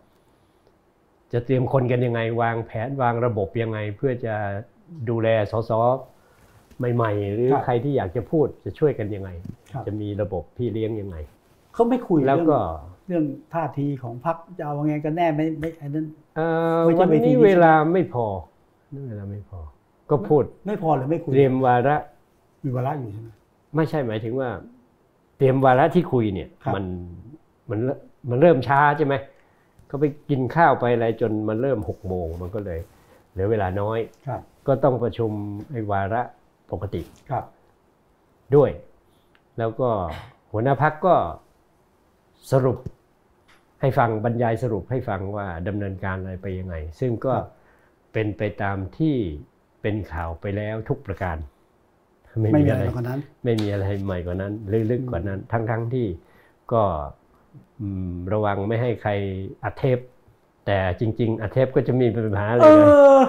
จะเตรียมคนกันยังไง วางแผนวางระบบยังไง เพื่อจะดูแลสสใหม่ ๆ หรือครับใครที่อยากจะพูดจะช่วยกันยังไงครับจะมีระบบพี่เลี้ยงยังไงเขาไม่คุยแล้วเรื่องก็เรื่องท่าทีของพรรคจะเอาไงกันแน่ไม่ไม่อันนั้นเอ่อไม่ใช่วันเวทีนี้นี้เวลาไม่พอเวลาไม่พอ ก็พูดไม่พอหรือไม่คุยเตรียมวาระมีวาระอยู่ใช่ไหมไม่ใช่หมายถึงว่าเตรียมวาระที่คุยเนี่ยครับมันมันมันเริ่มช้าใช่ไหมเขาไปกินข้าวไปอะไรจนมันเริ่มหกโมงมันก็เลยเหลือเวลาน้อยครับก็ต้องประชุมไอ้วาระปกติครับด้วย แล้วก็หัวหน้าพักก็สรุปให้ฟังบรรยายสรุปให้ฟังว่าดำเนินการอะไรไปยังไง ซึ่งก็เป็นไปตามที่เป็นข่าวไปแล้วทุกประการ ไม่มีอะไรกว่านั้น ไม่มีอะไรใหม่กว่านั้นหรือลึกกว่านั้น ทั้งทั้งที่ก็อืมระวังไม่ให้ใครอัดเทป แต่จริง ๆอัดเทปก็จะมีปัญหาอะไรเอเลยอ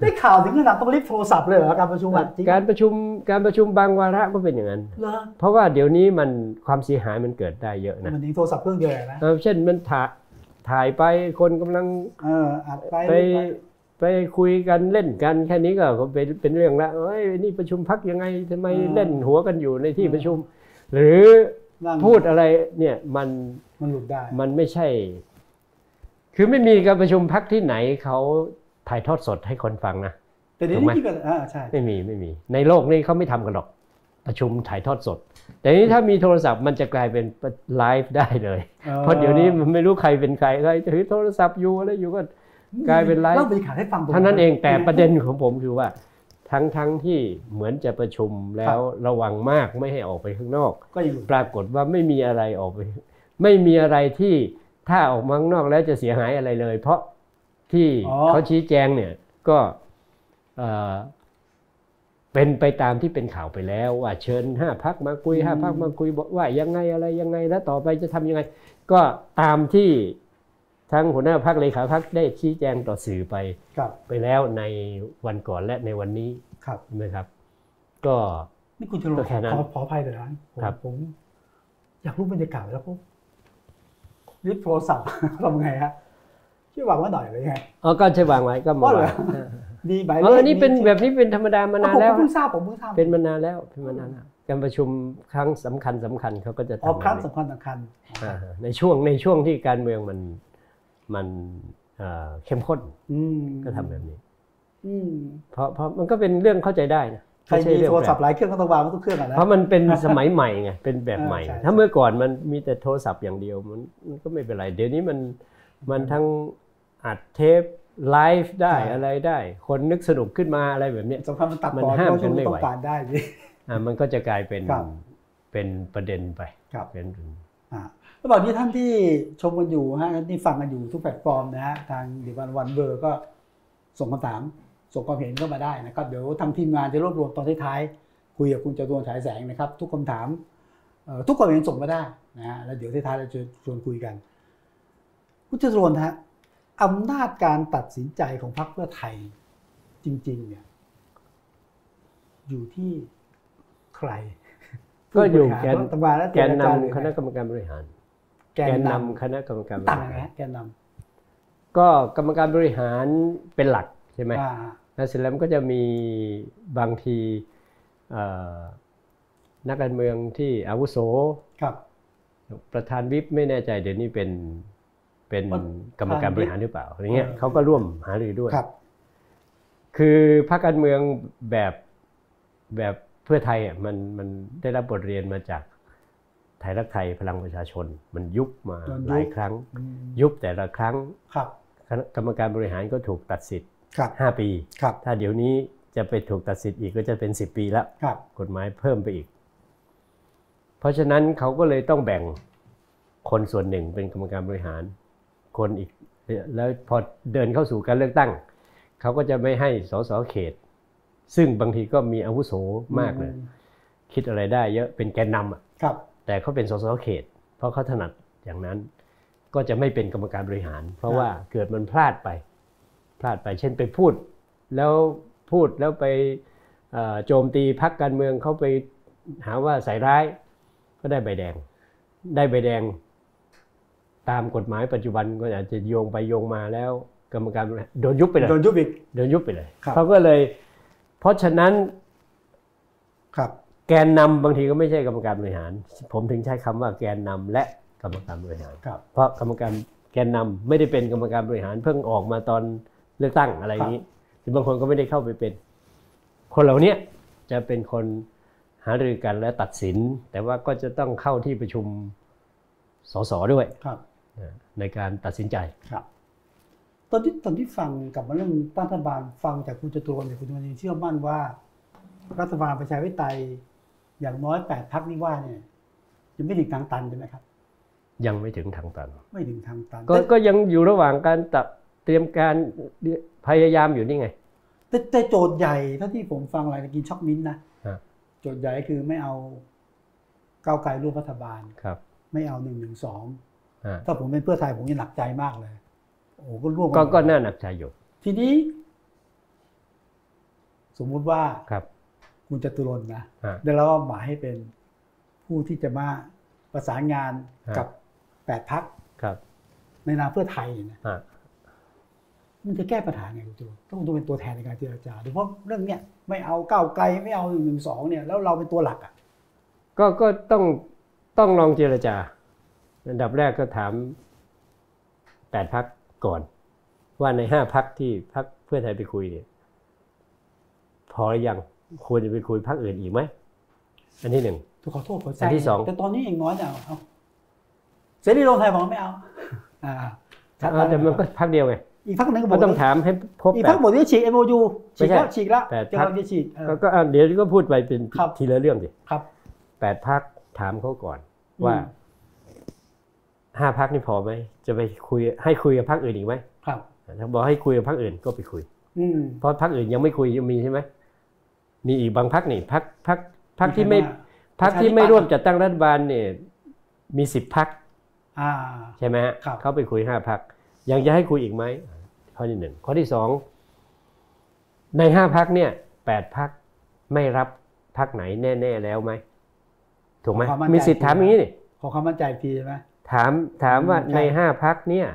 ได้ข่าวถึงขนาดต้องรีบโทรศัพท์เลยเหรอการประชุมอะจริงการประชุมการประชุมบางวาระก็เป็นอย่างนั้นเหรอเพราะว่าเดี๋ยวนี้มันความเสียหายมันเกิดได้เยอะนะมันถึงโทรศัพท์เครื่องเดียวเลยนะเออเช่นมันถ่าถ่ายไปคนกำลังเอออัดไป ไปไปไปคุยกันเล่นกันแค่นี้ก็เป็นเป็นเรื่องละเอ้ยนี่ประชุมพักยังไงทำไมเล่นหัวกันอยู่ในที่ประชุม หรือนั่งพูดอะไรเนี่ยมันมันหลุดได้มันไม่ใช่ คือไม่มีการประชุมพักที่ไหนเขาถ่ายทอดสดให้คนฟังนะแต่เดี๋ยวถูกไหมนี้ก็อ่าใช่ไม่มีไม่มี ในโลกนี้เขาไม่ทำกันหรอกประชุมถ่ายทอดสด แต่นี้ถ้ามีโทรศัพท์มันจะกลายเป็นไลฟ์ได้เลยออเพราะเดี๋ยวนี้มันไม่รู้ใครเป็นใครใครถือโทรศัพท์อยู่อะไรอยู่ก็ กลายเป็นไลฟ์เล่าบรรยากาศให้ฟังตรงเท่านั้นเองแต่ประเด็นของผมคือว่าทั้งทั้งที่เหมือนจะประชุมแล้วระวังมากไม่ให้ออกไปข้างนอก ก็ยังหลุดปรากฏว่าไม่มีอะไรออกไป ไม่มีอะไรที่ถ้าออกมาข้างนอกแล้วจะเสียหายอะไรเลย เพราะที่อ๋อเขาชี้แจงเนี่ยก็เอ่อเป็นไปตามที่เป็นข่าวไปแล้ว ว่าเชิญห้าพักมาคุยห้าพักมาคุยบอกว่ายังไงอะไรยังไงแล้วต่อไปจะทำยังไง ก็ตามที่ ทั้งหัวหน้าพักเลขาพักได้ชี้แจงต่อสื่อไปครับไปแล้วในวันก่อนและในวันนี้ครับใช่ไหมครับ ก็นี่คุณจะลงก็แค่นั้นขอขออภัยเลยนะผมครับผมอยากรู้บรรยากาศแล้วผมรีบโทรศัพท์ทำไงฮะช่วยวางไว้หน่อยเลยไงอ๋อก็ใช่วางไว้ก็มาอ๋อเหรอวางเออมีหมายเอเลอขนี่เป็นมีแบบนี้เป็นธรรมดามานานผมแล้วเพิ่งทราบผมเพิ่งทราบเป็นมานานแล้วเป็นมานานแล้วการประชุมครั้งสำคัญสำคัญเขาก็จะอ๋อทำครั้งแบบนี้สำคัญสำคัญอ่าในช่วงในช่วงที่การเมืองมัน มันเอ่อเข้มข้นอืมก็ทำแบบนี้อืมเพราะเพราะมันก็เป็นเรื่องเข้าใจได้นะใครไม่ใช่มีเรื่องโทรแปลศัพกท์หลายเครื่องก็ต้องวางไว้ทุกเครื่องอะนะเพราะมันเป็นสมัยใหม่ไงเป็นแบบใหม่เออใช่ถ้าเมื่อก่อนมันมีแต่โทรศัพท์อย่างเดียวมันมันก็ไม่เป็นไร เดี๋ยวนี้มันมันทั้งอัดเทปไลฟ์ได้อะไรได้ คนนึกสนุกขึ้นมาอะไรแบบเนี้ยสำคัญมันตัดมันต่อห้ามเพราะช่วงกันไม่นี้ต้อไหวงการได้ดิอ่ามันก็จะกลายเป็นครับเป็นประเด็นไปครับเป็น อ่าแล้วบอกที่ท่านที่ชมกันอยู่ฮะที่ฟังกันอยู่ทุกแพลตฟอร์มนะฮะทางดีวันวันเบอร์ก็ส่งคำถาม ส่งความเห็นเข้ามาได้นะครับ เดี๋ยวทางทีมงานจะรวบรวมตอนท้ายๆคุยกับคุณจตุรนฉายแสงนะครับ ทุกคำถามเอ่อทุกความเห็นส่งมาได้นะฮะแล้วเดี๋ยวท้ายๆเราจะชวนคุยกันคุณจตุรนฮะอำนาจการตัดสินใจของพรรคเพื่อไทยจริง ๆ เนี่ย อยู่ที่ใครก็อยู่แกนรัฐบาลและแกนเจรจาหรือนำคณะกรรมการบริหาร แกแกนนนนำคณะกรรมการบำต่างริไงหารฮะแกนนก็กรรมการบริหารเป็นหลักใช่ไหมำอ่าแล้วเสร็จแล้วมันก็จะมีบางทีเอ่อนักการเมืองที่อาวุโสครับ ประธานวิปไม่แน่ใจเดี๋ยวนี้เป็นเป็นประธานกรรมการบริหารหรือเปล่าอย่างเงี้ยเออเขาก็ร่วมหารือด้วยครับ คือพรรคการเมืองแบบแบบเพื่อไทยอะมันมันได้รับบทเรียนมาจาก ไทยรักไทยพลังประชาชน มันยุบมาโดนยุบหลายครั้งอืมยุบแต่ละครั้งครับคณะกรรมการบริหารก็ถูกตัดสิทธิ์ครับ5ปีครับถ้าเดี๋ยวนี้จะไปถูกตัดสิทธิ์อีกก็จะเป็น10ปีแล้วครับกฎหมายเพิ่มไปอีก เพราะฉะนั้นเขาก็เลยต้องแบ่งคนส่วนหนึ่งเป็นกรรมการบริหาร คนอีกแล้วพอเดินเข้าสู่การเลือกตั้ง เขาก็จะไม่ให้สสเขต ซึ่งบางทีก็มีอาวุโสมากเลย คิดอะไรได้เยอะเป็นแกนนำอะครับ แต่เขาเป็นสสเขต เพราะเขาถนัดอย่างนั้น ก็จะไม่เป็นกรรมการบริหาร เพราะว่าเกิดมันพลาดไป พลาดไป เช่นไปพูด แล้วพูดแล้วไปเอ่อโจมตีพักการเมืองเขาไปหาว่าใส่ร้าย ก็ได้ใบแดง ได้ใบแดง ตามกฎหมายปัจจุบันก็อาจจะโยงไปโยงมาแล้ว กรรมการบริหารโดนยุบไปเลยโดนยุบอีกโดนยุบไปเลยครับเขาก็เลย เพราะฉะนั้นครับ แกนนำบางทีก็ไม่ใช่กรรมการบริหาร ผมถึงใช้คำว่าแกนนำและกรรมการบริหารครับเพราะกรรมการแกนนำไม่ได้เป็นกรรมการบริหารเพิ่งออกมาตอนเลือกตั้งอะไรอย่างนี้หรือบางคนก็ไม่ได้เข้าไปเป็น คนเหล่านี้จะเป็นคนหารือกันและตัดสิน แต่ว่าก็จะต้องเข้าที่ประชุมสสด้วยครับนะในการตัดสินใจครับตอนที่ตอนที่ฟังกลับมาเรื่องตั้งรัฐบาลฟังจากคุณจตุรนต์เนี่ยคุณจตุรนต์ยังเชื่อมั่นว่า รัฐบาลประชาธิปไตย อย่างน้อยแปดพักนี่ว่าเนี่ยยังไม่ถึงทางตันใช่ไหมครับ ยังไม่ถึงทางตัน ไม่ถึงทางตันก็แต่ก็ยังอยู่ระหว่างการตัดเตรียมการพยายามอยู่นี่ไงแต่แต่โจทย์ใหญ่เท่าที่ผมฟังหลายกินช็อกมิ้นท์นะฮะโจทย์ใหญ่คือไม่เอาก้าวไกลร่วมรัฐบาลครับ ไม่เอาหนึ่งหนึ่งสองอ่าถ้าผมเป็นเพื่อไทยผมจะหนักใจมากเลยโอ้โหก็ร่วมก็นก็น่าหนักใจอยู่ ทีนี้ สมมุติว่าครับ คุณจตุรนต์นะฮะได้รับมอบหมายให้เป็นผู้ที่จะมาประสานงานฮะกับแปดพักครับในนามเพื่อไทยเนี่ยนะฮะมันจะแก้ปัญหาไงคุณจตุรนต์ต้องต้องเป็นตัวแทนในการเจรจาโดยเฉพาะเรื่องเนี้ยไม่เอาก้าวไกลไม่เอาหนึ่งหนึ่งสองเนี่ยแล้วเราเป็นตัวหลักอะก็ก็ต้องต้องลองเจรจา อันดับแรกก็ถามแปดพักก่อน ว่าในห้าพักที่พักเพื่อไทยไปคุยเนี่ยพอหรือยัง ควรจะไปคุยพักอื่นอีกไหมอันที่หนึ่งถูกขอโทษขอแซอันที่สองแต่ตอนนี้เองน้อยเนี่ยเอาเอาเสรีรวมไทยบอกว่าไม่เอาอ่าชัดเอาแต่มันก็พักเดียวไงอีกพักหนึ่งก็บก็อกต้องถามให้ครบอีกแปพัดกบอกว่าฉีก MOU ฉีกแล้วไม่ใช่ฉีกแล้วแปดจะพรรคกำลังจะฉีกเออก็ก็อะเดี๋ยวก็พูดไปเป็นครับทีละเรื่องสิครับแปดพักถามเขาก่อนว่าห้าพักนี่พอไหมจะไปคุยให้คุยกับพักอื่นอีกไหมครับถ้าบอกให้คุยกับพักอื่นก็ไปคุยอืมเพราะพักอื่นยังไม่คุยยังมีใช่ไหม มีอีกบางพักนี่พักพักพักที่ไม่ใครบ้างพักที่ไม่ร่วมจัดตั้งรัฐบาลเนี่ยมีสิบพักอ่าใช่ไหมฮะครับเขาไปคุยห้าพักยังจะให้คุยอีกไหมข้อที่หนึ่งข้อที่สองในห้าพักเนี่ยแปดพักไม่รับพักไหนแน่ ๆ แล้วไหมถูกไหมขอความมั่นใจมีสิทธิ์ถามอย่างนี้นี่ขอความมั่นใจอีกทีใช่ไหมถามถามว่าอืมใช่ในห้าพักเนี่ย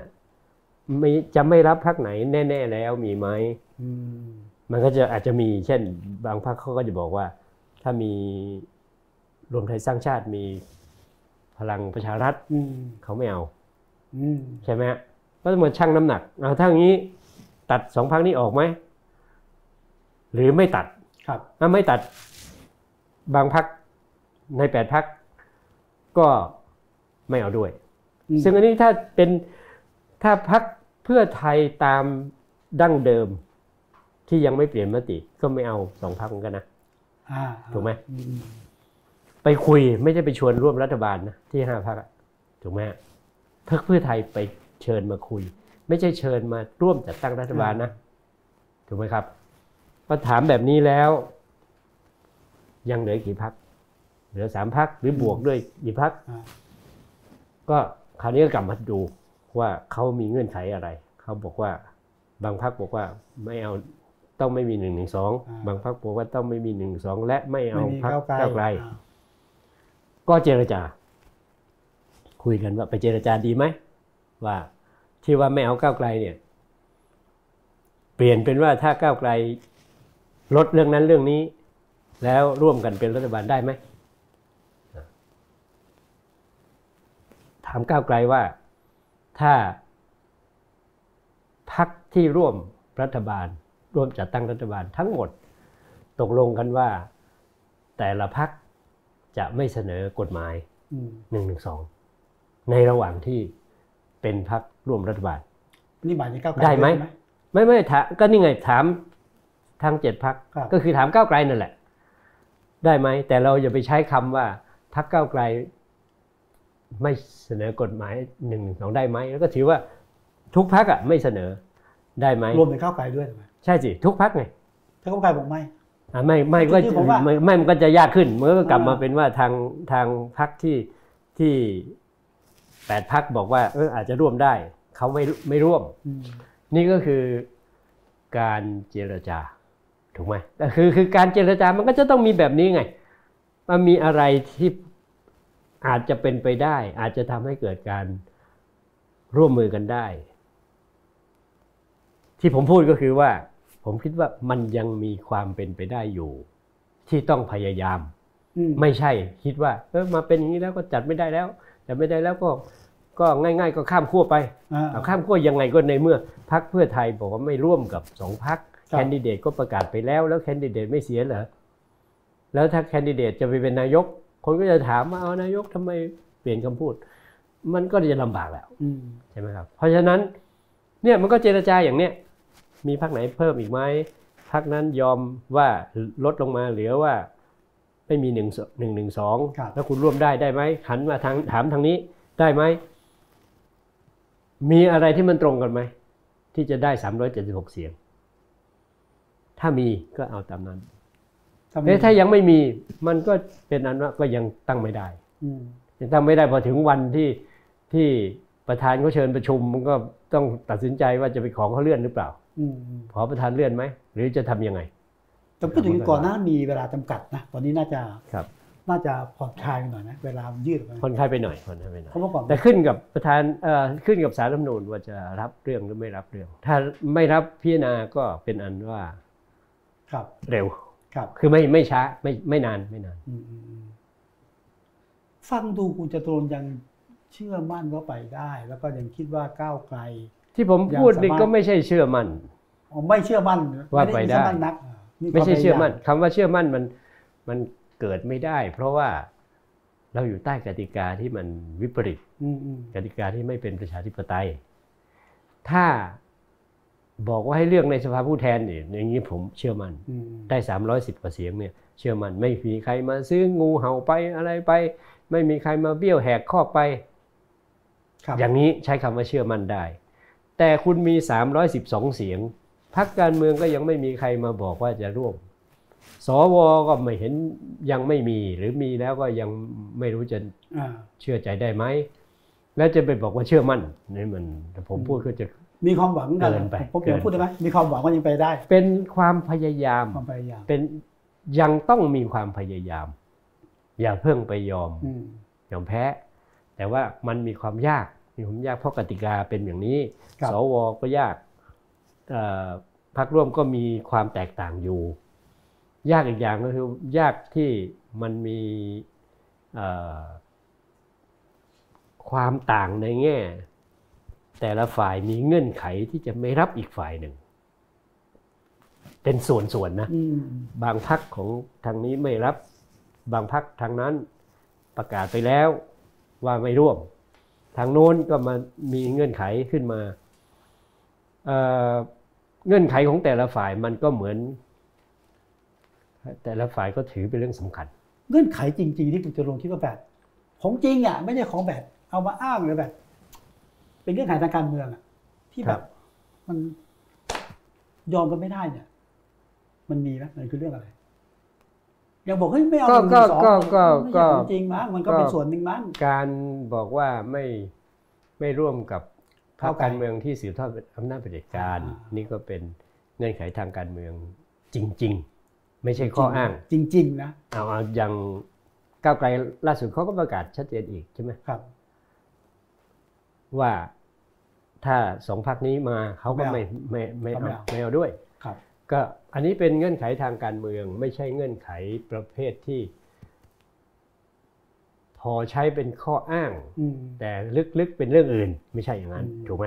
มีจะไม่รับพักไหนแน่ ๆ แล้วมีไหมอื มมันก็จะอาจจะมีเช่น บางพรรคเขาก็จะบอกว่า ถ้ามีรวมไทยสร้างชาติมีพลังประชารัฐอืมเขาไม่เอาอืมใช่ไหมฮะก็ต้องมาชั่งน้ำหนักเอาถ้าอย่างนี้ตัดสองพักนี้ออกไหมหรือไม่ตัดครับถ้าไม่ตัดบางพักในแปดพักก็ไม่เอาด้วยอืมซึ่งอันนี้ถ้าเป็นถ้าพักเพื่อไทยตามดั้งเดิม ที่ยังไม่เปลี่ยนมติก็ไม่เอาสองพักเหมือนกันนะอ่าถูกไหมอืมไปคุยไม่ใช่ไปชวนร่วมรัฐบาลนะที่ห้าพักถูกไหมฮะพักเพื่อไทยไปเชิญมาคุย ไม่ใช่เชิญมาร่วมจัดตั้งรัฐบาลนะถูกไหมครับพอถามแบบนี้แล้ว ยังเหลือกี่พักเหลือสามพักหรือบวกด้วยกี่พักอ่าก็คราวนี้ก็กลับมาดูว่าเขามีเงื่อนไขอะไร เขาบอกว่าบางพักบอกว่าไม่เอา ต้องไม่มีหนึ่งหนึ่งสองบางพักบอกว่าต้องไม่มีหนึ่งสองและไม่เอาไม่มีพักก้าวไกลก้าวไกลอ่าก็เจรจา คุยกันว่าไปเจรจาดีไหมว่าที่ว่าไม่เอาก้าวไกลเนี่ย เปลี่ยนเป็นว่าถ้าก้าวไกลลดเรื่องนั้นเรื่องนี้ แล้วร่วมกันเป็นรัฐบาลได้ไหมถามก้าวไกลว่าถ้าพักที่ร่วมรัฐบาล ร่วมจัดตั้งรัฐบาลทั้งหมด ตกลงกันว่าแต่ละพักจะไม่เสนอกฎหมายอืมหนึ่งหนึ่งสองในระหว่างที่เป็นพักร่วมรัฐบาลนี่หมายถึงก้าวไกลได้ไหมใช่ไม่ไม่ถามก็นี่ไงถามทางเจ็ดพักครับก็คือถามก้าวไกลนั่นแหละ ได้ไหมแต่เราอย่าไปใช้คำว่าพักก้าวไกล ไม่เสนอกฎหมายหนึ่งหนึ่งสองได้ไหมแล้วก็ถือว่าทุกพักอะไม่เสนอได้ไหมรวมถึงก้าวไกลด้วยถูกไหม ใช่สิ ทุกพักไงถ้าก้าวไกลบอกไม่อะไม่ไม่ก็ที่ผมว่าไม่ไม่มันก็จะยากขึ้นมันก็กลับมาอ่าเป็นว่าทางทางพักที่ที่แปดพักบอกว่าเอออาจจะร่วมได้เขาไม่ไม่ร่วมอืมนี่ก็คือการเจรจาถูกไหมแต่คือคือการเจรจามันก็จะต้องมีแบบนี้ไงมันมีอะไรที่อาจจะเป็นไปได้ อาจจะทำให้เกิดการร่วมมือกันได้ ที่ผมพูดก็คือว่า ผมคิดว่ามันยังมีความเป็นไปได้อยู่ ที่ต้องพยายามอืมไม่ใช่คิดว่า เออมาเป็นอย่างนี้แล้วก็จัดไม่ได้แล้วจัดไม่ได้แล้วก็ก็ง่าย ๆ ก็ข้ามขั้วไปอ่าเอาข้ามขั้วยังไงก็ในเมื่อพักเพื่อไทยบอกว่าไม่ร่วมกับสองพักครับแคนดิเดตก็ประกาศไปแล้วแล้วแคนดิเดตไม่เสียเหรอแล้วถ้าแคนดิเดตจะไปเป็นนายก คนก็จะถามว่าเอานายกทำไมเปลี่ยนคำพูด มันก็จะลำบากแล้วอืมใช่ไหมครับ เพราะฉะนั้นเนี่ยมันก็เจรจาอย่างเนี้ย มีพักไหนเพิ่มอีกไหมพักนั้นยอมว่าลดลงมาเหลือว่าไม่มีหนึ่งหนึ่งหนึ่งสองครับแล้วคุณร่วมได้ได้ไหมหันมาทางถามทางนี้ได้ไหมมีอะไรที่มันตรงกันไหมที่จะได้376เสียง ถ้ามีก็เอาตามนั้นถ้ามีเอ๊ะถ้ายังไม่มีมันก็เป็นอันว่าก็ยังตั้งไม่ได้อืมยังตั้งไม่ได้พอถึงวันที่ที่ประธานเขาเชิญประชุมมันก็ต้องตัดสินใจว่าจะไปขอเขาเลื่อนหรือเปล่าอืมอืม ขอประธานเลื่อนไหม หรือจะทำยังไง แต่พูดถึงก่อนหน้ามีเวลาจำกัดนะ ตอนนี้น่าจะครับ น่าจะผ่อนคลายไปหน่อยนะ เวลามันยืดออกไปคนไข้ไปหน่อยคนไข้ไปหน่อยเพราะเมื่อก่อนแต่ขึ้นกับประธานเอ่อขึ้นกับสารรัฐธรรมนูญว่าจะรับเรื่องหรือไม่รับเรื่อง ถ้าไม่รับพิจารณาก็เป็นอันว่า ครับ เร็ว ครับ คือไม่ไม่ช้าไม่ไม่นานไม่นานอืมอืมอืมฟังดูคุณจตุรนต์ยังเชื่อมั่นว่าไปได้ แล้วก็ยังคิดว่าก้าวไกล ที่ผมพูดนี่ยังสามารถก็ไม่ใช่เชื่อมั่นอ๋อไม่เชื่อมั่นว่าไปได้ม่เชื่อมั่นนักอ่าไม่ใช่ควาพยายาเชื่อมั่นคำว่าเชื่อมั่นมันมันเกิดไม่ได้ เพราะว่าเราอยู่ใต้กติกาที่มันวิปริตอืมอืมกติกาที่ไม่เป็นประชาธิปไตย ถ้าบอกว่าให้เลือกในสภาผู้แทนเนี่ยอย่างนี้ผมเชื่อมั่นอืมได้310กว่าเสียงเนี่ย เชื่อมั่นไม่มีใครมาซื้องูเห่าไปอะไรไป ไม่มีใครมาเบี้ยวแหกคอกไปครับอย่างนี้ใช้คำว่าเชื่อมั่นได้ แต่คุณมี 312 เสียงพักการเมืองก็ยังไม่มีใครมาบอกว่าจะร่วม สวก็ไม่เห็นยังไม่มี หรือมีแล้วก็ยังไม่รู้จะอ่าเชื่อใจได้ไหม แล้วจะไปบอกว่าเชื่อมั่นนี่มันผมพูดก็จะมีความหวังกันเกินไปผมเกิเดี๋ยนวพูดได้ไหมมีความหวังว่ายังไปได้ เป็นความพยายามความพยายามเป็นยังต้องมีความพยายาม อย่าเพิ่งไปยอมอืมยอมแพ้ แต่ว่ามันมีความยาก มีความยากเพราะกติกาเป็นอย่างนี้ครับสวก็ยากเอ่อพรรคร่วมก็มีความแตกต่างอยู่ ยากอีกอย่างก็คือยากที่มันมีเอ่อความต่างในแง่ แต่ละฝ่ายมีเงื่อนไขที่จะไม่รับอีกฝ่ายหนึ่ง เป็นส่วนๆนะอืมบางพักของทางนี้ไม่รับบางพักทางนั้นประกาศไปแล้วว่าไม่ร่วม ทางโน้นก็มามีเงื่อนไขขึ้นมาเอ่อเงื่อนไขของแต่ละฝ่ายมันก็เหมือน แต่ละฝ่ายก็ถือเป็นเรื่องสำคัญ เงื่อนไขจริง ๆ ที่คุณจะลงคิดว่าแบบของจริงอะไม่ใช่ของแบบเอามาอ้างเลยแบบ เป็นเงื่อนไขทางการเมืองอะที่แบครับบ มันยอมกันไม่ได้เนี่ย มันมีไหมมันคือเรื่องอะไร ยังบอกเฮ้ยไม่เอาก็หนึ่งหนึ่งสองก็ก็ไม่ก็ใช่ของจริงมั้งมันก็เป็นก็ส่วนหนึ่งมั้งการบอกว่าไม่ไม่ร่วมกับพรรคก้าวไกลการเมืองที่สืบทอดอำนาจเผด็จการอ่านี่นี่ก็เป็นเงื่อนไขทางการเมืองจริง ๆ ไม่ใช่ข้ออ้าง จริง ๆ นะเอาเอาอย่างก้าวไกลล่าสุดเขาก็ประกาศชัดเจนอีกใช่ไหมครับ ว่าถ้าสองพรรคนี้มาเขาก็ไม่ไม่เอาไม่ไม่เขาไม่เอาเอาไม่เอาด้วยครับ ก็อันนี้เป็นเงื่อนไขทางการเมือง ไม่ใช่เงื่อนไขประเภทที่ พอใช้เป็นข้ออ้างอืมแต่ลึกๆเป็นเรื่องอื่น ไม่ใช่อย่างนั้นอืมถูกไหม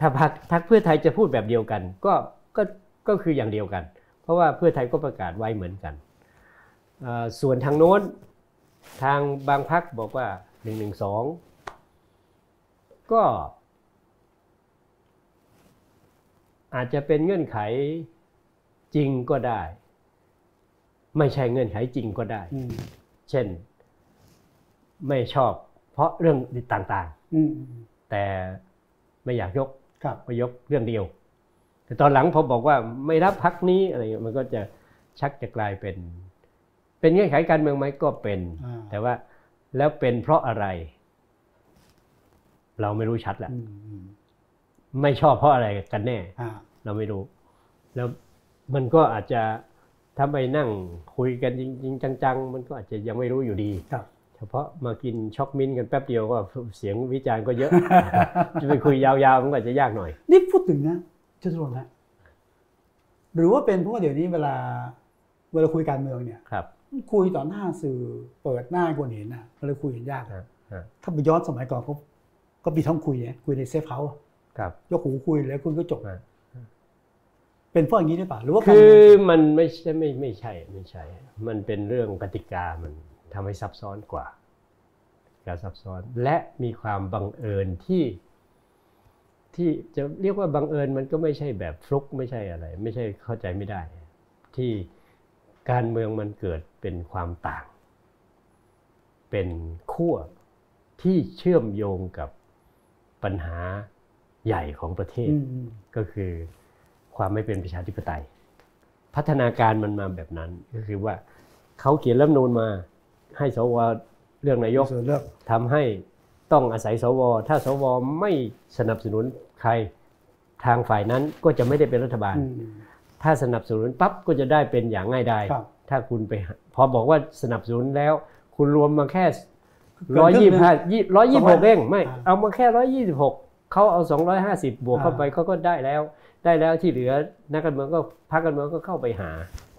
ถ้าพรรคพรรคเพื่อไทยจะพูดแบบเดียวกัน ก็ก็ก็คืออย่างเดียวกัน เพราะว่าเพื่อไทยก็ประกาศไว้เหมือนกันเอ่อส่วนทางโน้นทางบางพรรคบอกว่าหนึ่งหนึ่งสองก็อาจจะเป็นเงื่อนไข จริงก็ได้ ไม่ใช่เงื่อนไขจริงก็ได้อืมเช่น ไม่ชอบ เพราะเรื่องต่างอืมๆแต่ไม่อยากยกครับก็ยกเรื่องเดียว แต่ตอนหลังพอบอกว่าไม่รับพักนี้อะไรเงี้ยมันก็จะชักจะกลายเป็น เป็นเงื่อนไขการเมืองไหมก็เป็นอ่าแต่ว่าแล้วเป็นเพราะอะไร เราไม่รู้ชัดแหละอืมอืมไม่ชอบเพราะอะไรกันแน่อ่าเราไม่รู้ แล้ว มันก็อาจจะถ้าไปนั่งคุยกันจริงๆจังๆ มันก็อาจจะยังไม่รู้อยู่ดีครับเฉพาะมากินช็อกมิ้นท์กันแป๊บเดียวก็เสียงวิจารณ์ก็เยอะ จะไปคุยยาวๆมันก็อาจจะยากหน่อย นี่พูดถึงนะจตุรนต์นะหรือว่าเป็นเพราะว่าเดี๋ยวนี้เวลาเวลาคุยการเมืองเนี่ยครับ คุยต่อหน้าสื่อเปิดหน้าให้คนเห็นนะมันเลยคุยกันยากฮะฮะถ้าไปย้อนสมัยก่อนเขาก็ปิดห้องคุยไงคุยใน safe house ครับยกหูคุยแล้วคุณก็จบฮะ เป็นเพราะอย่างนี้หรือเปล่าหรือว่าคือมันไม่ใช่ไม่ไม่ใช่ไม่ใช่ มันเป็นเรื่องกติกามันทำให้ซับซ้อนกว่าการซับซ้อนและมีความบังเอิญที่ที่จะเรียกว่าบังเอิญมันก็ไม่ใช่แบบฟลุกไม่ใช่อะไร ไม่ใช่เข้าใจไม่ได้ ที่การเมืองมันเกิดเป็นความต่าง เป็นขั้วที่เชื่อมโยงกับปัญหาใหญ่ของประเทศอืมอืมก็คือ ความไม่เป็นประชาธิปไตย พัฒนาการมันมาแบบนั้นก็คือว่าเขาเขียนรัฐธรรมนูญมาให้สวเลือกนายกส่วนเลือกทำให้ต้องอาศัยสว ถ้าสวไม่สนับสนุนใครทางฝ่ายนั้นก็จะไม่ได้เป็นรัฐบาลอืมถ้าสนับสนุนปั๊บก็จะได้เป็นอย่างง่ายดายครับถ้าคุณไปหาพอบอกว่าสนับสนุนแล้ว คุณรวมมาแค่เกินร้อยครึ่ยี่งหนึ่งห้าร้อยยี่สิบหกเองไม่อ่าเอามาแค่ร้อยยี่สิบหกเขาเอาสองร้อยห้าสิบบวกเข้าอ่าไปเขาก็ได้แล้ว ได้แล้วที่เหลือนักการเมืองก็พรรคการเมืองก็เข้าไปหา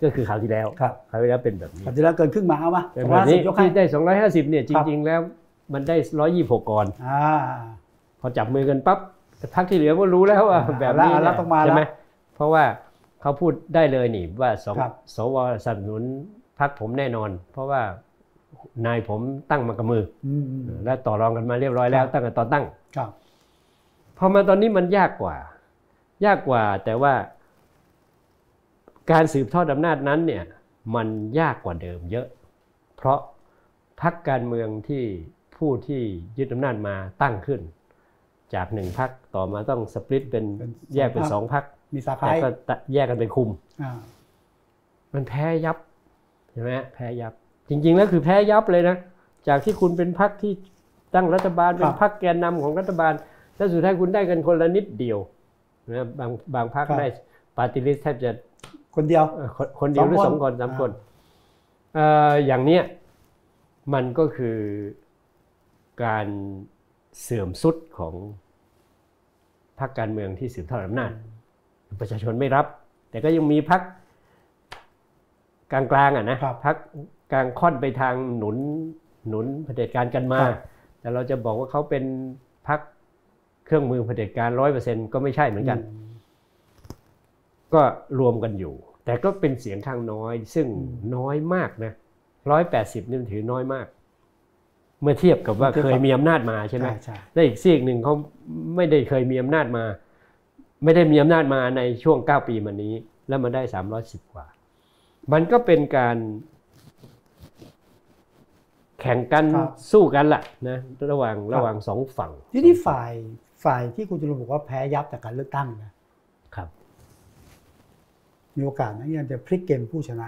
ก็คือคราวที่แล้วครับคราวที่แล้วเป็นแบบนี้ปัจจุบันเกินครึ่งมาเอามาเป็นสองแบร้อยบห้าสินี้บยกให้ที่ได้สองร้อยห้าสิบเนี่ยจครับริง ๆ แล้วมันได้ร้อยยี่สิบหกก่อนอ่าพอจับมือกันปั๊บพรรคที่เหลือก็รู้แล้วว่าอ่าแบบนี้เอาละเนี่ยต้องมาละใช่ไหมเพราะว่าเขาพูดได้เลยนี่ว่าสองครับสวสนับสนุนพรรคผมแน่นอน เพราะว่านายผมตั้งมากับมืออืมอืมและต่อรองกันมาเรียบร้อยแล้ครับวตั้งแต่ตอนตั้งครับพอมาตอนนี้มันยากกว่า ยากกว่าแต่ว่า การสืบทอดอำนาจนั้นเนี่ยมันยากกว่าเดิมเยอะ เพราะพักการเมืองที่พูผู้ที่ยึดอำนาจมาตั้งขึ้น จากหนึ่งพักต่อมาต้องสปลิตเป็นเป็นแยกเป็นสสอองงพรรพัคกมีสาขาแต่ก็แยกกันเป็นคุมอ่ามันแพ้ยับใช่ไหมแพ้ยับ จริงๆแล้วคือแพ้ยับเลยนะจากที่คุณเป็นพักที่ตั้งรัฐบาลเป็นพักแกนนำของรัฐบาลแล้วสุดท้ายคุณได้กันคนละนิดเดียว นะบางบางพักได้ปาร์ติลิสแทบจะคนเดียวเอ่อคนคนเดียวหรือสสอองงคคนนสามอ่าคนเอ่ออย่างเนี้ยมันก็คือการเสื่อมสุดของพรรคการเมืองที่สืบทอดอำนาจประชาชนไม่รับ แต่ก็ยังมีพรรคกลางๆอะนะครับพรรคกลางค่อนไปทางหนุนหนุนเผด็จการกันมาครับแต่เราจะบอกว่าเขาเป็นพรรค เครื่องมือเผด็จการร้อยเปอร์เซ็นก็ไม่ใช่เหมือนกัน ก็รวมกันอยู่ แต่ก็เป็นเสียงข้างน้อย ซึ่งน้อยมากนะร้อยแปดสิบนี่มันถือน้อยมาก เมื่อเทียบกับว่าเคยมีอำนาจมาใช่ไหมใช่ใช่และอีกซีกหนึ่งเขาไม่ได้เคยมีอำนาจมา ไม่ได้มีอำนาจมาในช่วง9ปีมานี้ แล้วมาได้310กว่า มันก็เป็นการแข่งกันครับสู้กันล่ะนะระหว่างระหว่างสองฝั่ง ทีนี้ฝ่าย ฝ่ายที่คุณจุลบอกว่าแพ้ยับจากการเลือกตั้งนะครับ มีโอกาสนะที่จะพลิกเกมผู้ชนะ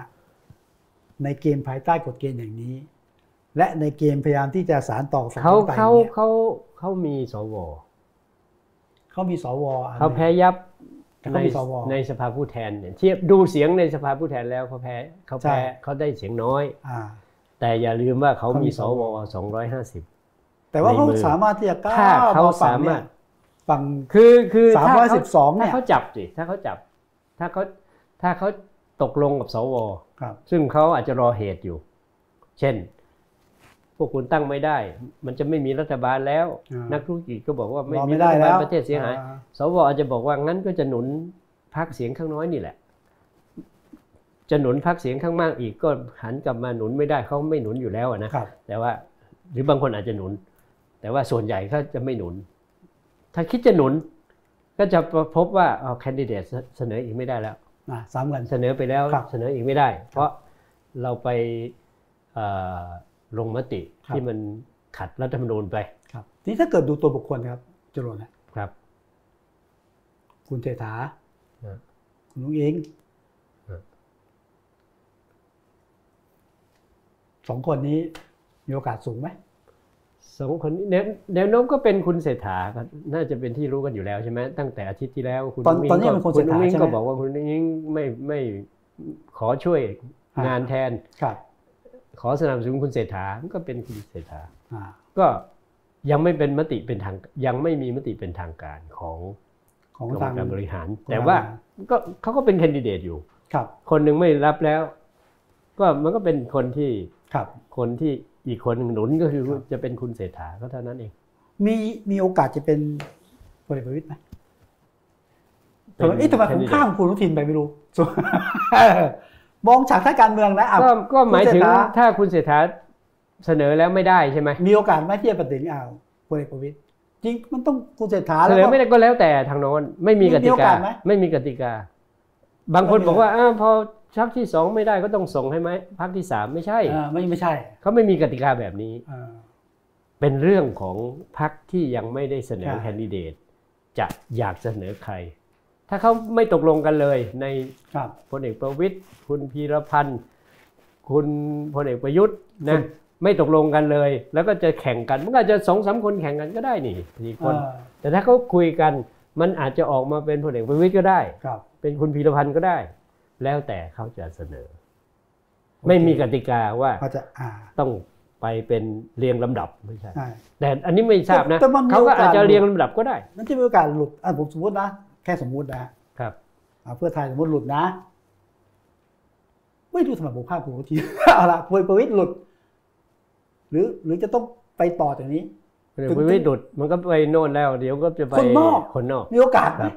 ในเกมภายใต้กฎเกณฑ์อย่างนี้ และในเกมพยายามที่จะสารต่อสังคเขามไตยเขาเนี่ยเขาเขามีสวเขามีสวอันหนึ่งเขาแพ้ยับแต่ในเขามีสวในสภาผู้แทนเนี่ยเทียบดูเสียงในสภาผู้แทนแล้วเขาแพ้เขาใช่แพ้เขาได้เสียงน้อยอ่าแต่อย่าลืมว่าเขาเขามีมีสสวว250แต่ว่าเขาในมือสามารถที่จะก้าถ้าวเขามาฝั่งสามารถเนี่ย ฝั่งคือคือถ้312เนี่ยถ้าเขาจับสิถ้าเขาจับ ถ้าเขาถ้าเขาตกลงกับสวครับซึ่งเขาอาจจะรอเหตุอยู่ เช่น พวกคุณตั้งไม่ได้ มันจะไม่มีรัฐบาลแล้วอ่านักธุรกิจก็บอกว่าไม่รอมีไม่รัได้ฐบาแล้ลวประเทศเสียหายอ่สวอาจจะบอกว่างั้นก็จะหนุนพรรคเสียงข้างน้อยนี่แหละ จะหนุนพรรคเสียงข้างมากอีกก็หันกลับมาหนุนไม่ได้เขาไม่หนุนอยู่แล้วอะนะครับแต่ว่าหรือบางคนอาจจะหนุน แต่ว่าส่วนใหญ่เขาจะไม่หนุน ถ้าคิดจะหนุน ก็จะพบว่าอ๋อแคนดิเดตเสนออีกไม่ได้แล้วอ่าสามกันเสนอไปแล้วครับเสนออีกไม่ได้ เพราะเราไปเอ่อลงมติครับที่มันขัดรัฐธรรมนูญไปครับทีนี้ถ้าเกิดดูตัวบุคคลครับจรวดนะครับ คุณเศรษฐาครับคุณลุงอิงครับสองคนนี้มีโอกาสสูงไหม สองคนนี้แนวแนวโน้มก็เป็นคุณเศรษฐาก็น่าจะเป็นที่รู้กันอยู่แล้วใช่ไหมตั้งแต่อาทิตย์ที่แล้ว คุณตอนงตอนนี้ก็เป็นคุณคุเศรณษฐาอุ้งอิงใช่ไหมก็บอกว่าคุณอุ้งอิงไม่ไม่ขอช่วยอ่างงานแทนครับ ขอสนับสนุนคุณเศรษฐาก็เป็นคุณเศรษฐาอ่าก็ยังไม่เป็นมติเป็นทางยังไม่มีมติเป็นทางการของของกรรมทางการบริหารของแต่ว่าทางก็เขาก็เป็นแคนดิเดตอยู่ครับ คนหนึ่งไม่รับแล้ว ก็มันก็เป็นคนที่ครับคนที่ อีกคนหนึ่งหนุนก็คือครับจะเป็นคุณเศรษฐาก็เท่านั้นเอง มีมีโอกาสจะเป็นพลเอกประวิตยไหมทำไมเอ๊ะทำไมผมข้ามคุณอนุทินไปไม่รู้มองฉากทางการเมืองนะอะก็ก็หมายถึงคุณเศรษฐาถ้าคุณเศรษฐาเสนอแล้วไม่ได้ใช่ไหมมีโอกาสไหมที่จะปฏิเสธอ้าวพลเอกประวิตยจริงมันต้องคุณเศรษฐาเสแล้วนอก็ไม่ได้ก็แล้วแต่ทางโน้นไม่มีกมีติโอกาสกาไหมไม่มีกติกา บางคนไม่มีบอกว่าอ้าวพอ ชักที่สองไม่ได้ก็ต้องส่งให้ไหมพักที่สามไม่ใช่อ่าไม่ไม่ใช่ เขาไม่มีกติกาแบบนี้อ่าเป็นเรื่องของพรรคที่ยังไม่ได้เสนอใช่แคนดิเดตจะอยากเสนอใคร ถ้าเขาไม่ตกลงกันเลยในครับพลเอกประวิตยคุณพีรพันธ์ คุณพลเอกประยุทธ์คุนะณไม่ตกลงกันเลย แล้วก็จะแข่งกันมันก็อาจจะสองสามคนแข่งกันก็ได้นี่สี่คนอ่าแต่ถ้าเขาคุยกันมันอาจจะออกมาเป็นพลเอกประวิตยก็ได้ครับเป็นคุณพีรพันธ์ก็ได้ แล้วแต่เขาจะเสนอ ไม่มีกติกาว่าก็จะอ่าต้องไปเป็นเรียงลำดับไม่ใช่ใช่ แต่อันนี้ไม่ทราบนะแต่มันมีเขาก็อาจจะโอกาสเรียงลำดับก็ได้ นั่นจะมีโอกาสหลุดอะผมสมมตินะ แค่สมมุตินะครับอ่าเพื่อไทยสมมติหลุดนะ ไม่รู้ทำไมผมพลาดผมทีเอาละพลเอกประวิตยหลุด หรือหรือจะต้องไปต่อจากนี้พลเอกถึงประวิตยดุดมันก็ไปโน่นแล้ว เดี๋ยวก็จะไปคนนอกคนนอกมีโอกาสไหมครับ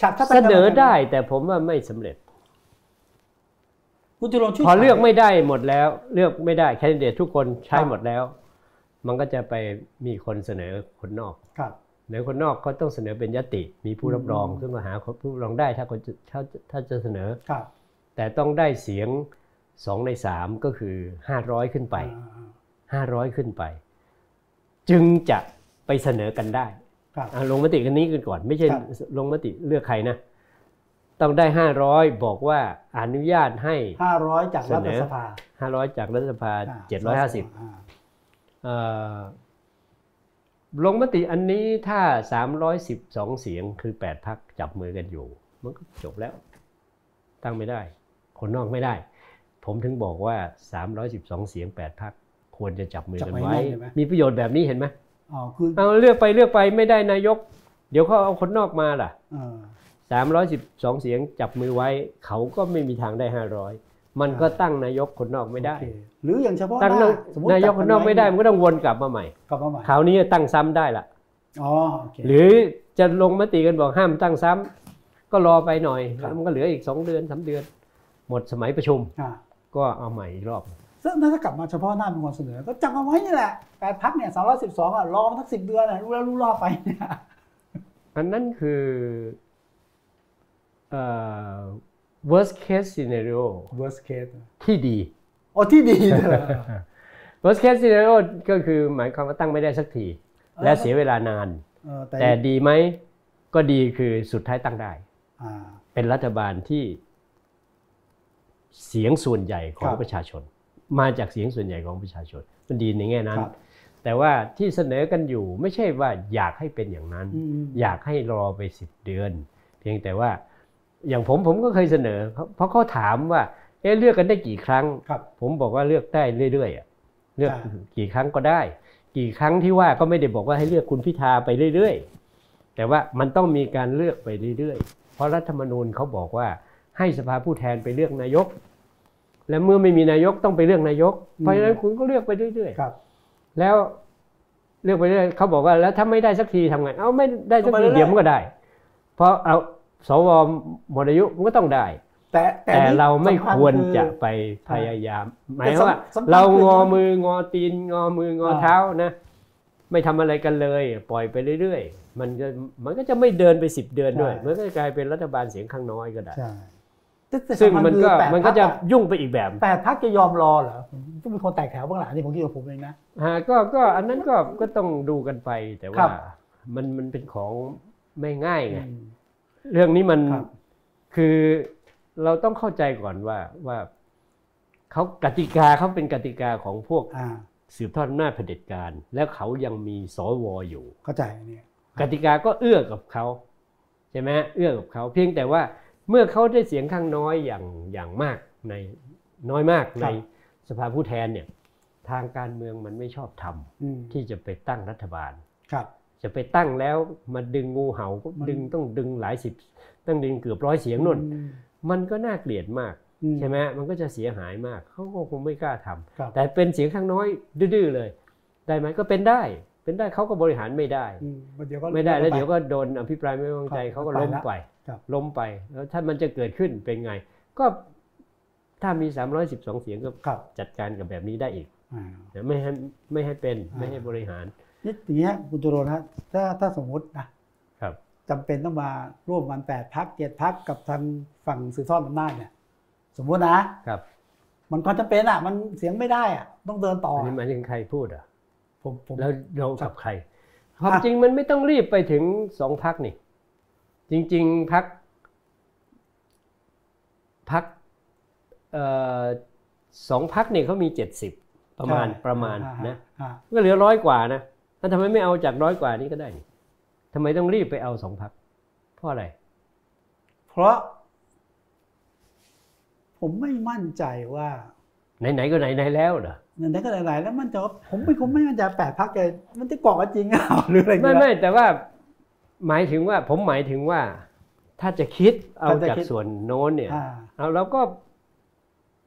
ฉากถ้าเสนอได้แต่ผมว่าไม่สำเร็จ คุณจะลองช่วยพอเลือกไม่ได้หมดแล้ว เลือกไม่ได้แคนดิเดตทุกคนใช้หมดแล้ว มันก็จะไปมีคนเสนอคนนอกครับเสนอคนนอกเขาต้องเสนอเป็นยติ มีผู้รับรองอืมซึ่งก็หาผู้รับรองได้ถ้าคนจะถ้าถ้าจะเสนอครับ แต่ต้องได้เสียงสองในสามก็คือห้าร้อยขึ้นไปอ่าห้าร้อยขึ้นไป จึงจะไปเสนอกันได้ครับอะลงมติกันนี้กันก่อน ไม่ใช่ครับลงมติเลือกใครนะ ต้องได้ห้าร้อยบอกว่าอนุญาตให้ห้าร้อยจากรัฐสภาห้าร้อยจากรัฐสภาอ่าเจ็ดร้อยห้าสิบอ่าเอ่อลงมติอันนี้ถ้า 312 เสียงคือ 8พักจับมือกันอยู่ มันก็จบแล้ว ตั้งไม่ได้ คนนอกไม่ได้ ผมถึงบอกว่า 312 เสียง 8พักควรจะจับมือกันไว้ มีประโยชน์แบบนี้เห็นไหมอ๋อคือเอาเลือกไปเลือกไปไม่ได้นายก เดี๋ยวเขาเอาคนนอกมาล่ะเอ่อ 312 เสียงจับมือไว้ เขาก็ไม่มีทางได้ 500 มันก็ตั้งนายกคนนอกไม่ได้โอเคหรืออย่างเฉพาะตั้งหน้าสมมตินายกคนนอกไม่ได้มันก็ต้องวนกลับมาใหม่กลับมาใหม่คราวนี้ตั้งซ้ำได้ละอ๋อโอเคหรือจะลงมติกันบอกห้ามตั้งซ้ำก็รอไปหน่อยครับแล้วมันก็เหลืออีก 2 เดือนสาเดือน หมดสมัยประชุมอ่าก็เอาใหม่อีกรอบซึ่งถ้ากลับมาเฉพาะหน้าเป็นคนเสนอ ก็จับเอาไว้นี่แหละแปดพักเนี่ยสามร้อยสิบสองอะรอมาทั้งสิบเดือนอะรู้แล้วรู้รอดไปเนี่ยอันนั้นคือเอ่อ worst case scenario worst case ที่ดีโอ้ที่ดีเลยเหรอ worst case scenario ก็คือหมายความว่าตั้งไม่ได้สักทีออและเสียเวลานาน เออแต่แต่ดีไหมก็ดีคือสุดท้ายตั้งได้ อ่า เป็นรัฐบาลที่เสียงส่วนใหญ่ของครับประชาชน มาจากเสียงส่วนใหญ่ของประชาชน มันดีในแง่นั้น ครับ แต่ว่าที่เสนอกันอยู่ไม่ใช่ว่าอยากให้เป็นอย่างนั้น อืม อยากให้รอไปสิบเดือน เพียงแต่ว่า อย่างผมผมก็เคยเสนอ เพราะเขาถามว่าเอ๊ะเลือกกันได้กี่ครั้งครับผมบอกว่าเลือกได้เรื่อยๆอะเลือกอ่ากี่ครั้งก็ได้ กี่ครั้งที่ว่าก็ไม่ได้บอกว่าให้เลือกคุณพิธาไปเรื่อยๆ แต่ว่ามันต้องมีการเลือกไปเรื่อยๆ เพราะรัฐธรรมนูญเขาบอกว่าให้สภาผู้แทนไปเลือกนายก และเมื่อไม่มีนายกต้องไปเลือกนายก เพราะฉะนั้นคุณก็เลือกไปเรื่อยครับๆแล้วเลือกไปเรื่อยเขาบอกว่าแล้วถ้าไม่ได้สักทีทำไง เอาไม่ได้สักก็ไปทีเรื่อยๆเดี๋ยวมันก็ได้ เพราะเอา สวหมดอายุมันก็ต้องได้ แต่แต่นี่เราไม่สำญควรอจะไปพยายาม หมายแต่ความว่าสำคัญเราคืองอมืองอตีนงอมืองออ่าเท้านะ ไม่ทำอะไรกันเลย ปล่อยไปเรื่อยๆ มันก็มันก็จะไม่เดินไปสิบเดือนด้วย มันก็จะกลายเป็นรัฐบาลเสียงข้างน้อยก็ได้ใช่แต่แต่ซึ่งสำคัญมันก็คือแปดมันก็จะพรรคอยุ่งไปอีกแบบแปดพักจะยอมรอเหรอผมต้องมีคนแตกแถวบ้างหลังนี่ผมคิดว่าผมเองนะฮะก็ก็อันนั้นก็ก็ต้องดูกันไปแต่ครัว่าบมันมันเป็นของไม่ง่ายไงอืม เรื่องนี้มันครับคือเราต้องเข้าใจก่อนว่าว่าเขากติกาเขาเป็นกติกาของพวกอ่าสืบทอดอำนาจเผด็จการ แล้วเขายังมีสวอยู่ เข้าใจอันเนี่ยกติกาก็เอื้อกับเขาใช่ไหมฮะเอื้อกับเขาเพียงแต่ว่าเมื่อเขาได้เสียงข้างน้อยอย่างอย่างมากในน้อยมากในสภาผู้แทนเนี่ยทางการเมืองมันไม่ชอบทำอืมที่จะไปตั้งรัฐบาลครับ จะไปตั้งแล้วมาดึงงูเห่าก็มันดึงต้องดึงหลายสิบต้องดึงเกือบร้อยเสียงนู่นอืมมันก็น่าเกลียดมากอืใช่ไหมมันก็จะเสียหายมากเขาก็คงไม่กล้าทำครับแต่เป็นเสียงข้างน้อยดื้อๆเลย ได้ไหมก็เป็นได้ เป็นได้เขาก็บริหารไม่ได้อืมเดี๋ยวก็ไม่ได้แล้วปเดี๋ยวก็โดนอภิปรายไม่ไว้วางใจครับเขาก็ไปล้มละไปครับล้มไปแล้วถ้ามันจะเกิดขึ้นเป็นไง ก็ถ้ามี 312 เสียงก็ครับจัดการกับแบบนี้ได้อีกอ่านะไม่ให้ไม่ให้เป็นอ่าไม่ให้บริหาร นี่อย่างเงี้ยคุณจุรนฮะถ้าถ้าสมมตินะครับจำเป็นต้องมาร่วมกันแปดพักเจ็ดพักกับทางฝั่งสืบทอดอำนาจเนี่ย สมมตินะครับ มันความจำเป็นอะ มันเสียงไม่ได้อะ ต้องเดินต่ออันอนี้หมายถึงใครพูดอะผมผมแล้วเราครักับบใครความอะจริงมันไม่ต้องรีบไปถึงสองพักนี่ จริง ๆพักพักเอ่อสองพักเนี่ยเขามีเจ็ดสิบประมาณใช่ประมาณอ่นะอ่าก็เหลือร้อยกว่านะ แล้วทำไมไม่เอาจากร้อยกว่านี้ก็ได้นี่ทำไมต้องรีบไปเอาสองพักเพราะอะไร เพราะ ผมไม่มั่นใจว่า ไหนๆก็ไหนๆแล้วเหรอเงินได้ก็หลายๆแล้วมันจะผมไม่ผมไม่มั่นใจแปดพักเลยมันจะกรอกกันจริงอะหรืออะไรไม่เงี้ยไม่แต่ว่าหมายถึงว่า ผมหมายถึงว่า ถ้าจะคิดเอาถ้าจะจากคิดส่วนโน้นเนี่ยอ่าเอาเราก็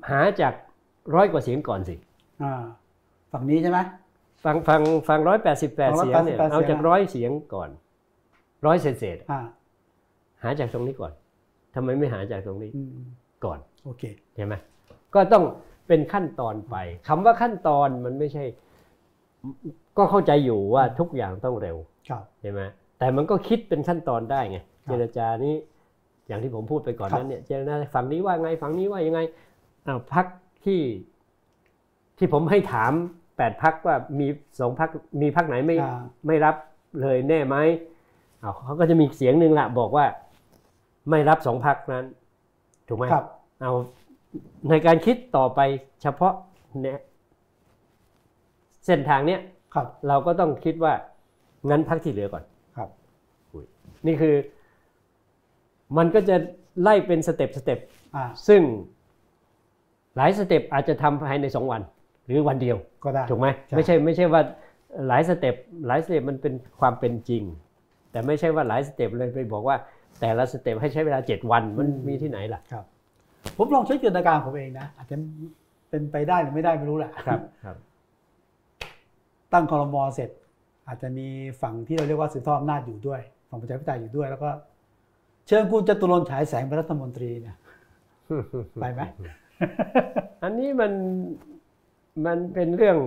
หาจากร้อยกว่าเสียงก่อนสิอ่าฝั่งนี้ใช่ไหม ฟังฟังฟังร้อยแปดสิบแปด188เสียงเนี่ยเสียงเอาจากอะร้อยเสียงก่อนร้อยเศษเศษอ่าๆหาจากตรงนี้ก่อนทำไมไม่หาจากตรงนี้อืมก่อนโอเคใช่ไหมก็ต้องเป็นขั้นตอนไปคำว่าขั้นตอนมันไม่ใช่ ก็เข้าใจอยู่ว่าทุกอย่างต้องเร็วครับใช่ไหมแต่มันก็คิดเป็นขั้นตอนได้ไงครับเจรจานี้อย่างที่ผมพูดไปก่อนครับนั้นเนี่ยเจรจาฝั่งนี้ว่าไงฝั่งนี้ว่ายังไงอ้าวพักที่ที่ผมให้ถาม แปดพักว่ามีสองพักมีพักไหนไม่อ่าไม่รับเลยแน่ไหมเอาเขาก็จะมีเสียงหนึ่งละบอกว่าไม่รับสองพรรคนั้น ถูกไหมครับ เอาในการคิดต่อไปเฉพาะเนี่ยเส้นทางเนี้ยครับเราก็ต้องคิดว่างั้นพรรคที่เหลือก่อนครับนี่คือ มันก็จะไล่เป็น step step อ่าซึ่งหลาย step อาจจะทำภายในสองวัน หรือวันเดียวก็ได้ถูกไหมใช่ไม่ใช่ไม่ใช่ว่าหลาย step หลาย step มันเป็นความเป็นจริง แต่ไม่ใช่ว่าหลาย step เลยไปบอกว่า แต่ละ step ให้ใช้เวลาเจ็ดวันมันมีที่ไหนล่ะครับ ผมลองใช้จินตนาการผมเองนะอาจจะเป็นไปได้หรือไม่ได้ไม่รู้แหละครับครับ ตั้งคอรมอเสร็จ อาจจะมีฝั่งที่เราเรียกว่าสืบทอดอำนาจอยู่ด้วยฝั่งประชาธิปไตยอยู่ด้วย แล้วก็ เชิญคุณจาตุรนต์ฉายแสงเป็นรัฐมนตรีเนี่ยไปไหมอันนี้มัน มันเป็นเรื่อง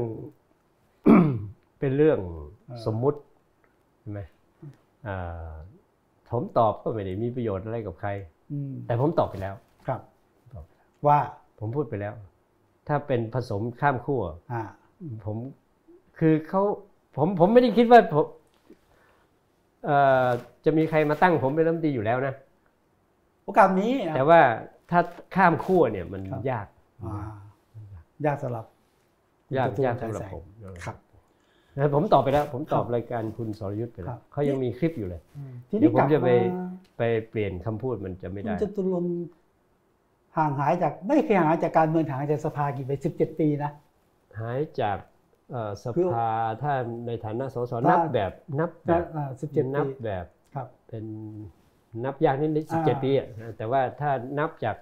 เป็นเรื่องเออสมมุติใช่ไหมอ่าผมตอบก็ไม่ได้มีประโยชน์อะไรกับใครอืมแต่ผมตอบไปแล้ว ครับตอบว่าผมพูดไปแล้ว ถ้าเป็นผสมข้ามขั้วอ่าผมคือเขาผมผมไม่ได้คิดว่าผมเอ่อจะมีใครมาตั้งผมเป็นรัฐมนตรีอยู่แล้วนะโอกาสนี้อะแต่ว่าถ้าข้ามขั้วเนี่ยมันครับยากอ่ายากสำหรับ ยากจตุรนต์ยากสำหรับฉายแสงผมครับนะผมตอบไปแล้ว ผมตอบครับรายการคุณสรยุทธ์ไปแล้ครัวบเขายังมีคลิปอยู่เลยทีเดี๋นี้ยวผกมลับจะไปมาไปเปลี่ยนคำพูดมันจะไม่คุได้ณจตุรนต์ห่างหายจากไม่เคยห่างหายจากการเมืองห่างหายจากสภากี่ไปสิบเจ็ดปีนะหายจากเอ่อสคือภาถ้าในฐานะสสถ้านันับแบบนับแบบสิบเจ็ดนัปีบแบบครับเป็นนับยากนิดนิดสิบอ่าเจ็ดปีอะนะแต่ว่าถ้านับจาก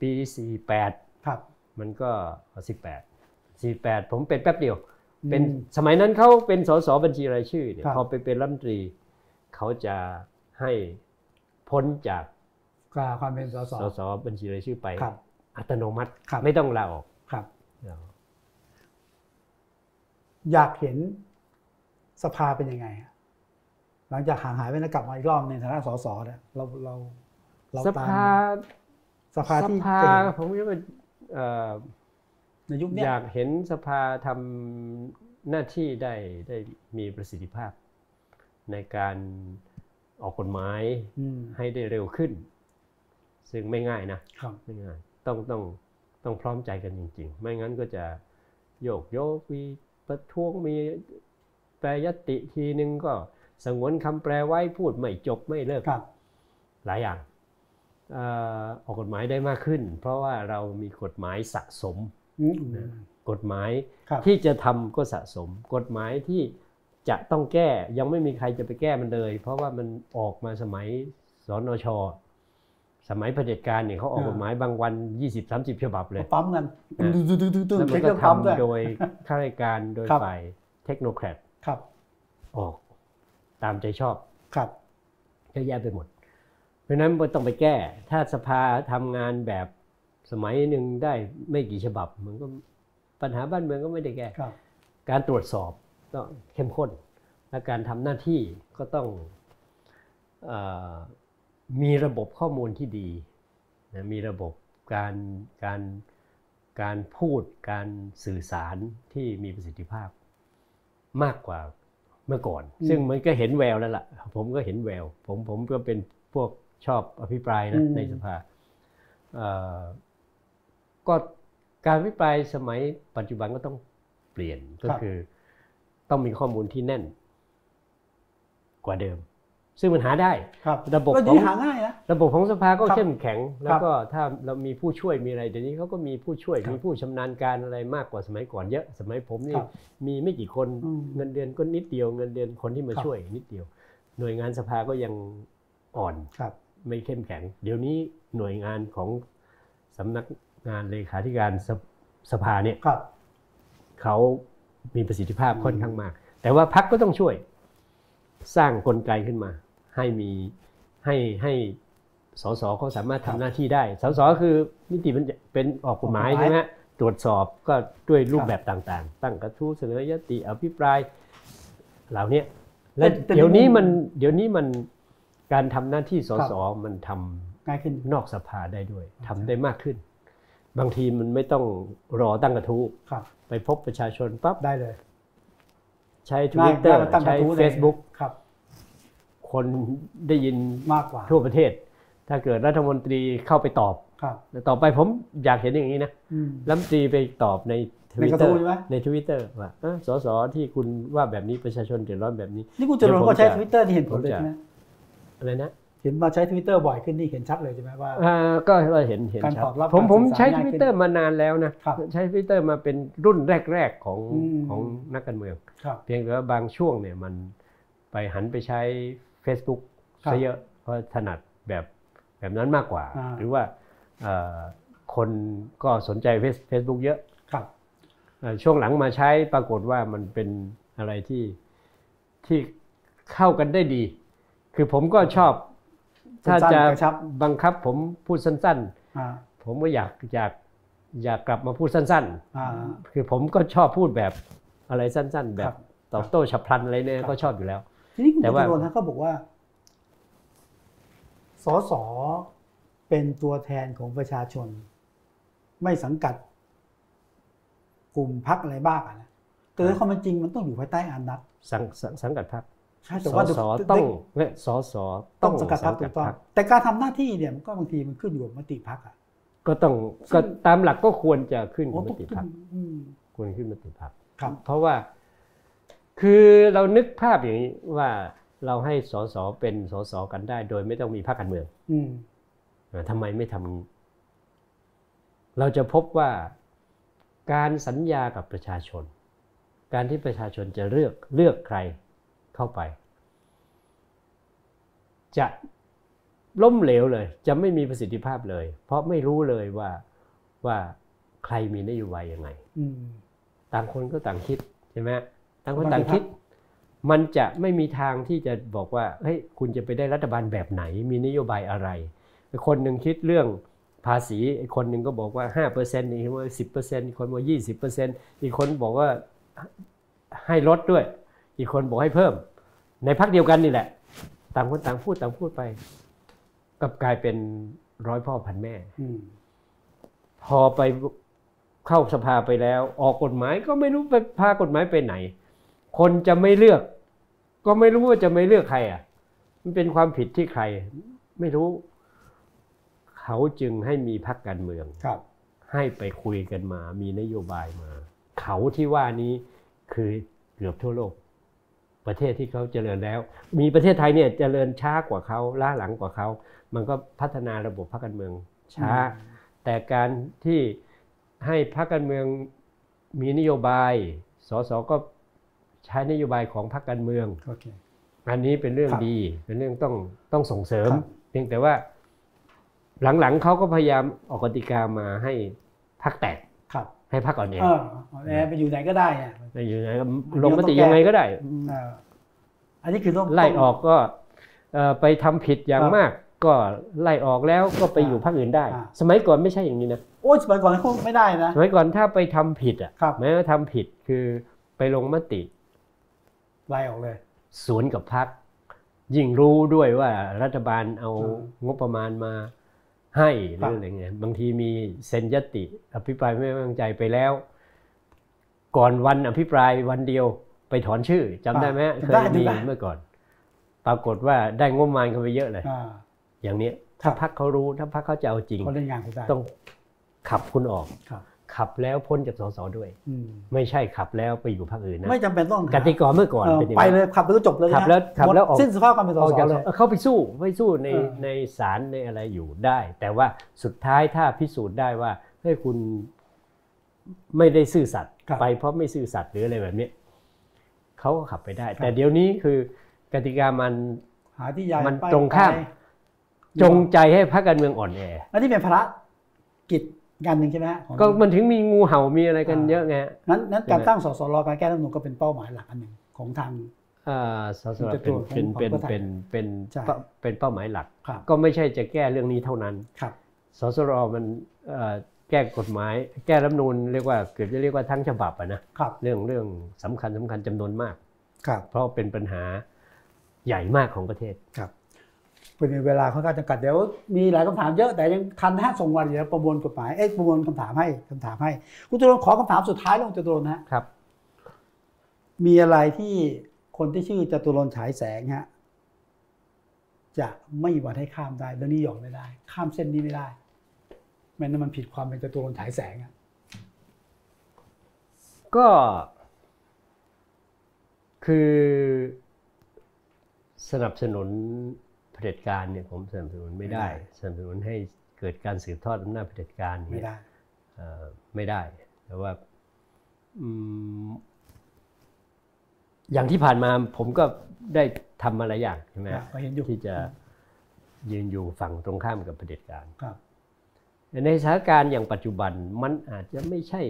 ปีสี่แปดครับมันก็สิบแปด สี่แปดผมเป็นแป๊บเดียว เป็นอืมสมัยนั้นเขาเป็นสสบัญชีรายชื่อเนี่ยครับพอไปเป็นรัฐมนตรีเขาจะให้พ้นจากกาความเป็นสสสสบัญชีรายชื่อไปครับอัตโนมัติครับไม่ต้องลาออกครับอยากเห็นสภาเป็นยังไงอะหลังจากห่างหายไปแล้วกลับมาอีกรอบในฐานะสสเนี่ยเราเราเราสตามภาสภาสที่ภาจะเห็นผมว่าเอ่อ ในยุคเนี้ยอยากเห็นสภาทำหน้าที่ได้ได้มีประสิทธิภาพ ในการออกกฎหมายอืมให้ได้เร็วขึ้น ซึ่งไม่ง่ายนะครับไม่ง่ายต้องต้องต้องพร้อมใจกันจริง ๆ ไม่งั้นก็จะโยกโยกมีประท้วงมีแปรยตติทีนึงก็สงวนคำแปลไว้พูดไม่จบไม่เลิกครับหลายอย่างเอ่อออกกฎหมายได้มากขึ้น เพราะว่าเรามีกฎหมายสะสมอืม กฎหมายครับที่จะทำก็สะสม กฎหมายที่จะต้องแก้ยังไม่มีใครจะไปแก้มันเลย เพราะว่ามันออกมาสมัยสนชสมัยเผด็จการเนี่ยเขาออกกฎหมายบางวัน 20-30ฉบับเลยปั๊มกันอ่าตึ้งตึ้งตึ้งตึ้งแล้วมัใช้นเคก็รื่องปั๊มด้วยทำโดยข้าราชการโดยครับฝ่ายเทคโนแครดครับออกตามใจชอบครับเยอะแยะไปหมด เพราะฉะนั้นมันต้องไปแก้ ถ้าสภาทำงานแบบ สมัยหนึ่งได้ไม่กี่ฉบับมันก็ปัญหาบ้านเมืองก็ไม่ได้แก้ครับการตรวจสอบต้องเข้มข้น และการทำหน้าที่ก็ต้องเออมีระบบข้อมูลที่ดีนะมีระบบการการการพูดการสื่อสารที่มีประสิทธิภาพมากกว่าเมื่อก่อนอืมซึ่งมันก็เห็นแววแล้วล่ะ ผมก็เห็นแวว ผมผมก็เป็นพวกชอบอภิปรายนะอืมในสภาเอ่อ ก็การอภิปรายสมัยปัจจุบันก็ต้องเปลี่ยนก็คือ ต้องมีข้อมูลที่แน่น กว่าเดิม ซึ่งมันหาได้ครับระบบก็ของดีหาง่ายนะระบบของสภาก็ครับเข้มแข็ง แล้วก็ถ้าเรามีผู้ช่วยมีอะไรเดี๋ยวนี้เขาก็มีผู้ช่วยครับมีผู้ชำนาญการอะไรมากกว่าสมัยก่อนเยอะ สมัยผมนี่ครับมีไม่กี่คนอืมเงินเดือนก็นิดเดียวเงินเดือนคนที่มาครับช่วยนิดเดียว หน่วยงานสภาก็ยังอ่อนครับไม่เข้มแข็ง เดี๋ยวนี้หน่วยงานของสำนัก งานเลขาธิการสภสภาเนี่ยครับเขามีประสิทธิภาพค่อนข้างมาก แต่ว่าพักก็ต้องช่วย สร้างกลไกขึ้นมา ให้มีให้ให้สสเขาสามารถครัทำบหน้าที่ได้สสคือนิติมันเป็นออกกฎหมายออกกฎหมายใช่ไหมตรวจสอบก็ด้วยรูคปรับแบบต่างๆ ตั้งกระทู้เสนอยติอภิปรายเหล่าเนี้ยและแต่แต่เดี๋ยวนี้ในมุมมันเดี๋ยวนี้มันการทำหน้าที่สครับสมันทำง่ายขึ้นนอกสภาได้ด้วยทำได้มากขึ้น บางทีมันไม่ต้องรอตั้งกระทู้ครับไปพบประชาชนปั๊บได้เลย ใช้ง่าย Twitter ง่ายกว่าตั้งกใช้ระทู้ลย Facebook ครับคนได้ยินมากกว่าทั่วประเทศ ถ้าเกิดรัฐมนตรีเข้าไปตอบครับต่อไปผมอยากเห็นอย่างนี้นะอืมรัฐมนตรีไปตอบในทในวิตกระเตอทู้ร์ใช่ไหมในทวิตเตอร์ว่าเอ้อสสที่คุณว่าแบบนี้ประชาชนเดือดร้อนแบบนี้ นี่คุณจรนก็ใช้เดี๋ยวผมจะทวิตเตอร์ที่เห็นผลเลยผมจะใช่ไหมอะไรนะ เห็นมาใช้ทวิตเตอร์บ่อยขึ้นนี่เห็นชัดเลยใช่ไหมว่าอ่าก็เราเห็นเห็นการชัตอบรับดผมการผมสื่อสารใช้ง่ายทขึ้นวิตเตอร์มานานแล้วนะครับใช้ทวิตเตอร์มาเป็นรุ่นแรกๆของอืมของนักการเมืองครับเพียงแต่ว่าบางช่วงเนี่ยมันไปหันไปใช้ Facebook ครับซะเยอะเพราะถนัดแบบแบบนั้นมากกว่าอ่าหรือว่าเอ่อคนก็สนใจ Face- Facebook เยอะครับเอ่อช่วงหลังมาใช้ปรากฏว่ามันเป็นอะไรที่ที่เข้ากันได้ดี คือผมก็ชอบ ถ้าสั้นจะๆกระชับบังคับผมพูดสั้นอ่าๆผมก็อยากอยากอยากกลับมาพูดสั้นอ่าๆคือผมก็ชอบพูดแบบอะไรสั้น ๆ แบครับบตอบโต้ฉับพลันอะไรเนี่ยครับก็ชอบอยู่แล้ว ทีนี้คุณแต่จว่ารนฮะก็บอกว่า สสเป็นตัวแทนของประชาชน ไม่สังกัด กลุ่มพักอะไรบ้างอะนะแต่ในความเป็นจริงมันต้องอยู่ภายใต้อานัตสังสังสังกัดพรรค ใช่แต่สว่าสต้องและสสต้ต้อองงสังกัดพรรคถูสักต้องพรรคแต่การทำหน้าที่เนี่ยมันก็บางทีมันขึ้นอยู่กับมติพรรคอะก็ต้องซึ่ก็งตามหลักก็ควรจะขึ้นโอ้มต้องติขึ้พรรนคอืมควรขึ้นมติพรรคครับเพราะว่า คือเรานึกภาพอย่างนี้ว่าเราให้สสเป็นสสกันได้ โดยไม่ต้องมีพรรคการเมืองอืมอ่าทำไมไม่ทำงี้เราจะพบว่าการสัญญากับประชาชน การที่ประชาชนจะเลือกเลือกใคร เข้าไป จะล้มเหลวเลย จะไม่มีประสิทธิภาพเลย เพราะไม่รู้เลยว่าว่าใครมีนโยบายยังไงอืมต่างคนก็ต่างคิดใช่ไหมต่างคนบางทีต่างคิด มันจะไม่มีทางที่จะบอกว่าเฮ้ยคุณจะไปได้รัฐบาลแบบไหน มีนโยบายอะไร คนหนึ่งคิดเรื่องภาษีอีกคนหนึ่งก็บอกว่าห้าเปอร์เซ็นต์อีกคนว่าสิบเปอร์เซ็นต์อีกคนว่ายี่สิบเปอร์เซ็นต์อีกคนบอกว่าให้ลดด้วย อีกคนบอกให้เพิ่ม ในพักเดียวกันนี่แหละ ต่างคนต่างพูดต่างพูดไปกลับกลายเป็นร้อยพ่อพันแม่อืมพอไปเข้าสภาไปแล้ว ออกกฎหมายก็ไม่รู้ไปพากฎหมายไปไหน คนจะไม่เลือก ก็ไม่รู้ว่าจะไม่เลือกใคร อะ มันเป็นความผิดที่ใคร ไม่รู้ เขาจึงให้มีพรรคการเมืองครับ ให้ไปคุยกันมา มีนโยบายมา เขาที่ว่านี้คือเกือบทั่วโลก ประเทศที่เขาเจริญแล้ว มีประเทศไทยเนี่ยเจริญช้ากว่าเขาล้าหลังกว่าเขา มันก็พัฒนาระบบพรรคการเมืองช้า แต่การที่ให้พรรคการเมืองมีนโยบาย สสก็ใช้นโยบายของพรรคการเมืองโอเคอันนี้เป็นเรื่องครับดี เป็นเรื่องต้องต้องส่งเสริมครับเพียงแต่ว่าหลังๆเขาก็พยายามออกกติกามาให้พรรคแตกครับ ให้พรรคอ่อนแอเออแอร์ไปอยู่ไหนก็ได้อะไปอยู่ไหนก็อันนี้ลงมต้ติองแก้ยังไงก็ได้เอออันนี้คือต้องไล่ต้งออกก็เอ่อไปทำผิดอย่าคงรับมาก ก็ไล่ออกแล้วก็ไปอ่าอยู่พรรคอื่นได้อ่าสมัยก่อนไม่ใช่อย่างนี้นะโอ้ยสมัยก่อนเขาไม่ได้นะสมัยก่อนถ้าไปทำผิดอะครับแม้ว่าทำผิดคือไปลงมติไล่ออกเลยสวนกับพรรคยิ่งรู้ด้วยว่ารัฐบาลเอาอ่งบประมาณมา ให้หครัรือบอะไรเงี้ยบางทีมีเซ็นยติ อภิปรายไม่ไว้วางใจไปแล้ว ก่อนวันอภิปรายวันเดียวไปถอนชื่อจำได้ไหมฮะเคจำได้ยมีจำได้เมื่อก่อน ปรากฏว่าได้งบประมาณกันไปเยอะเลยอ่าอย่างเนี้ยครัถ้าบพรรคเขารู้ถ้าพรรคเขาจะเอาจริงเขาเล่นงานคุณได้ต้องขับคุณออกครับ ขับแล้วพ้นจากสสด้วยอืมไม่ใช่ขับแล้วไปอยู่พรรคอื่นนะไม่จำเป็นต้องกติกาเมื่อก่อนเออเป็นอย่างไปนั้นเลยขับแล้วก็จบเลยนะขับแล้วขับแล้วออกหมดสิ้นสภาพการเป็นสออกสจากเลยเข้าไปสู้ไปสู้ในเออในศาลในอะไรอยู่ได้ แต่ว่าสุดท้ายถ้าพิสูจน์ได้ว่าเฮ้ยคุณไม่ได้ซื่อสัตย์ครับไปเพราะไม่ซื่อสัตย์หรืออะไรแบบเนี้ยเขาก็ขับไปได้ครับแต่เดี๋ยวนี้คือกติกามันหาที่ย้ายมันไปตรงข้ามไปจงใจให้พรรคการเมืองอ่อนแออันนี้เป็นภาระกิจ งานหนึ่งใช่ไหมฮะของก็มันถึงมีงูเห่ามีอะไรกันอ่าเยอะไงนั้นนั้นการใช่ไหมตั้งสสรการแก้รัฐธรรมนูญก็เป็นเป้าหมายหลักอันหนึ่งของทางอ่าสสจะเป็นตัวเป็นของเป็นของเพื่อไทยเป็นเป็นใช่เป้าเป็นเป้าหมายหลักครับก็ไม่ใช่จะแก้เรื่องนี้เท่านั้นครับสสรมันเอ่อแก้กฎหมาย แก้รัฐธรรมนูญเรียกว่าเกือบจะเรียกว่าทั้งฉบับอะนะครับเรื่องเรื่องสำคัญสำคัญจำนวนมากครับเพราะเป็นปัญหาใหญ่มากของประเทศ ครับเป็นเวลาค่อนข้างจำกัดเดี๋ยวมีหลายคำถามเยอะแต่ยังทันนะฮะส่งวันเดี๋ยวประมวลกฎหมายเอ้ยประมวลคำถามให้คำถามให้ คุณตุลนขอคำถามสุดท้ายลงจตุรนต์ฮะครับ มีอะไรที่คนที่ชื่อจตุรนต์ฉายแสงฮะจะไม่มีวันให้ข้ามได้เรื่องนี้ยอมไม่ได้ ข้ามเส้นนี้ไม่ได้ไม่นั้นมันผิดความเป็นจตุรนต์ฉายแสงอะก็ คือสนับสนุน เผด็จการเนี่ยผมสนับสนุนไม่ได้สนับสนุนให้เกิดการสืบทอดอำนาจเผด็จการไม่เนี่ยได้เอ่อไม่ได้ แต่ว่าอืมอย่างที่ผ่านมาผมก็ได้ทำมาหลายอย่างใช่ไหมครับก็เห็นอยู่ที่จะยืนอยู่ฝั่งตรงข้ามกับเผด็จการครับในสถานการณ์อย่างปัจจุบันมันอาจจะไม่ใช่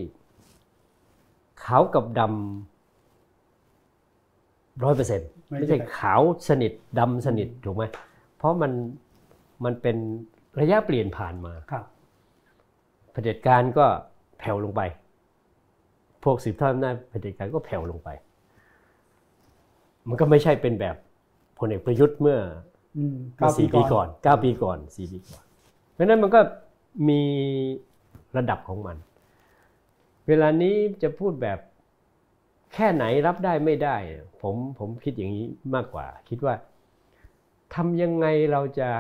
ขาวกับดำร้อยเปอร์เซ็นต์ไม่ไม่ใช่ใช่ขาวสนิทดำสนิทถูกไหมเพ ราะมันมันเป็นระยะเปลี่ยนผ่านมาครับเผด็จการก็แผ่วลงไป พวกสืบทอดอำนาจเผด็จการก็แผ่วลงไป มันก็ไม่ใช่เป็นแบบพลเอกประยุทธ์เมื่ออืมเมื่อสี่ปีก่อนเก้าปีก่อนสี่ปีก่อน เพราะฉะนั้นมันก็มีระดับของมัน เวลานี้จะพูดแบบแค่ไหนรับได้ไม่ได้ ผมผมคิดอย่างนี้มากกว่า คิดว่า ทำยังไงเราจะ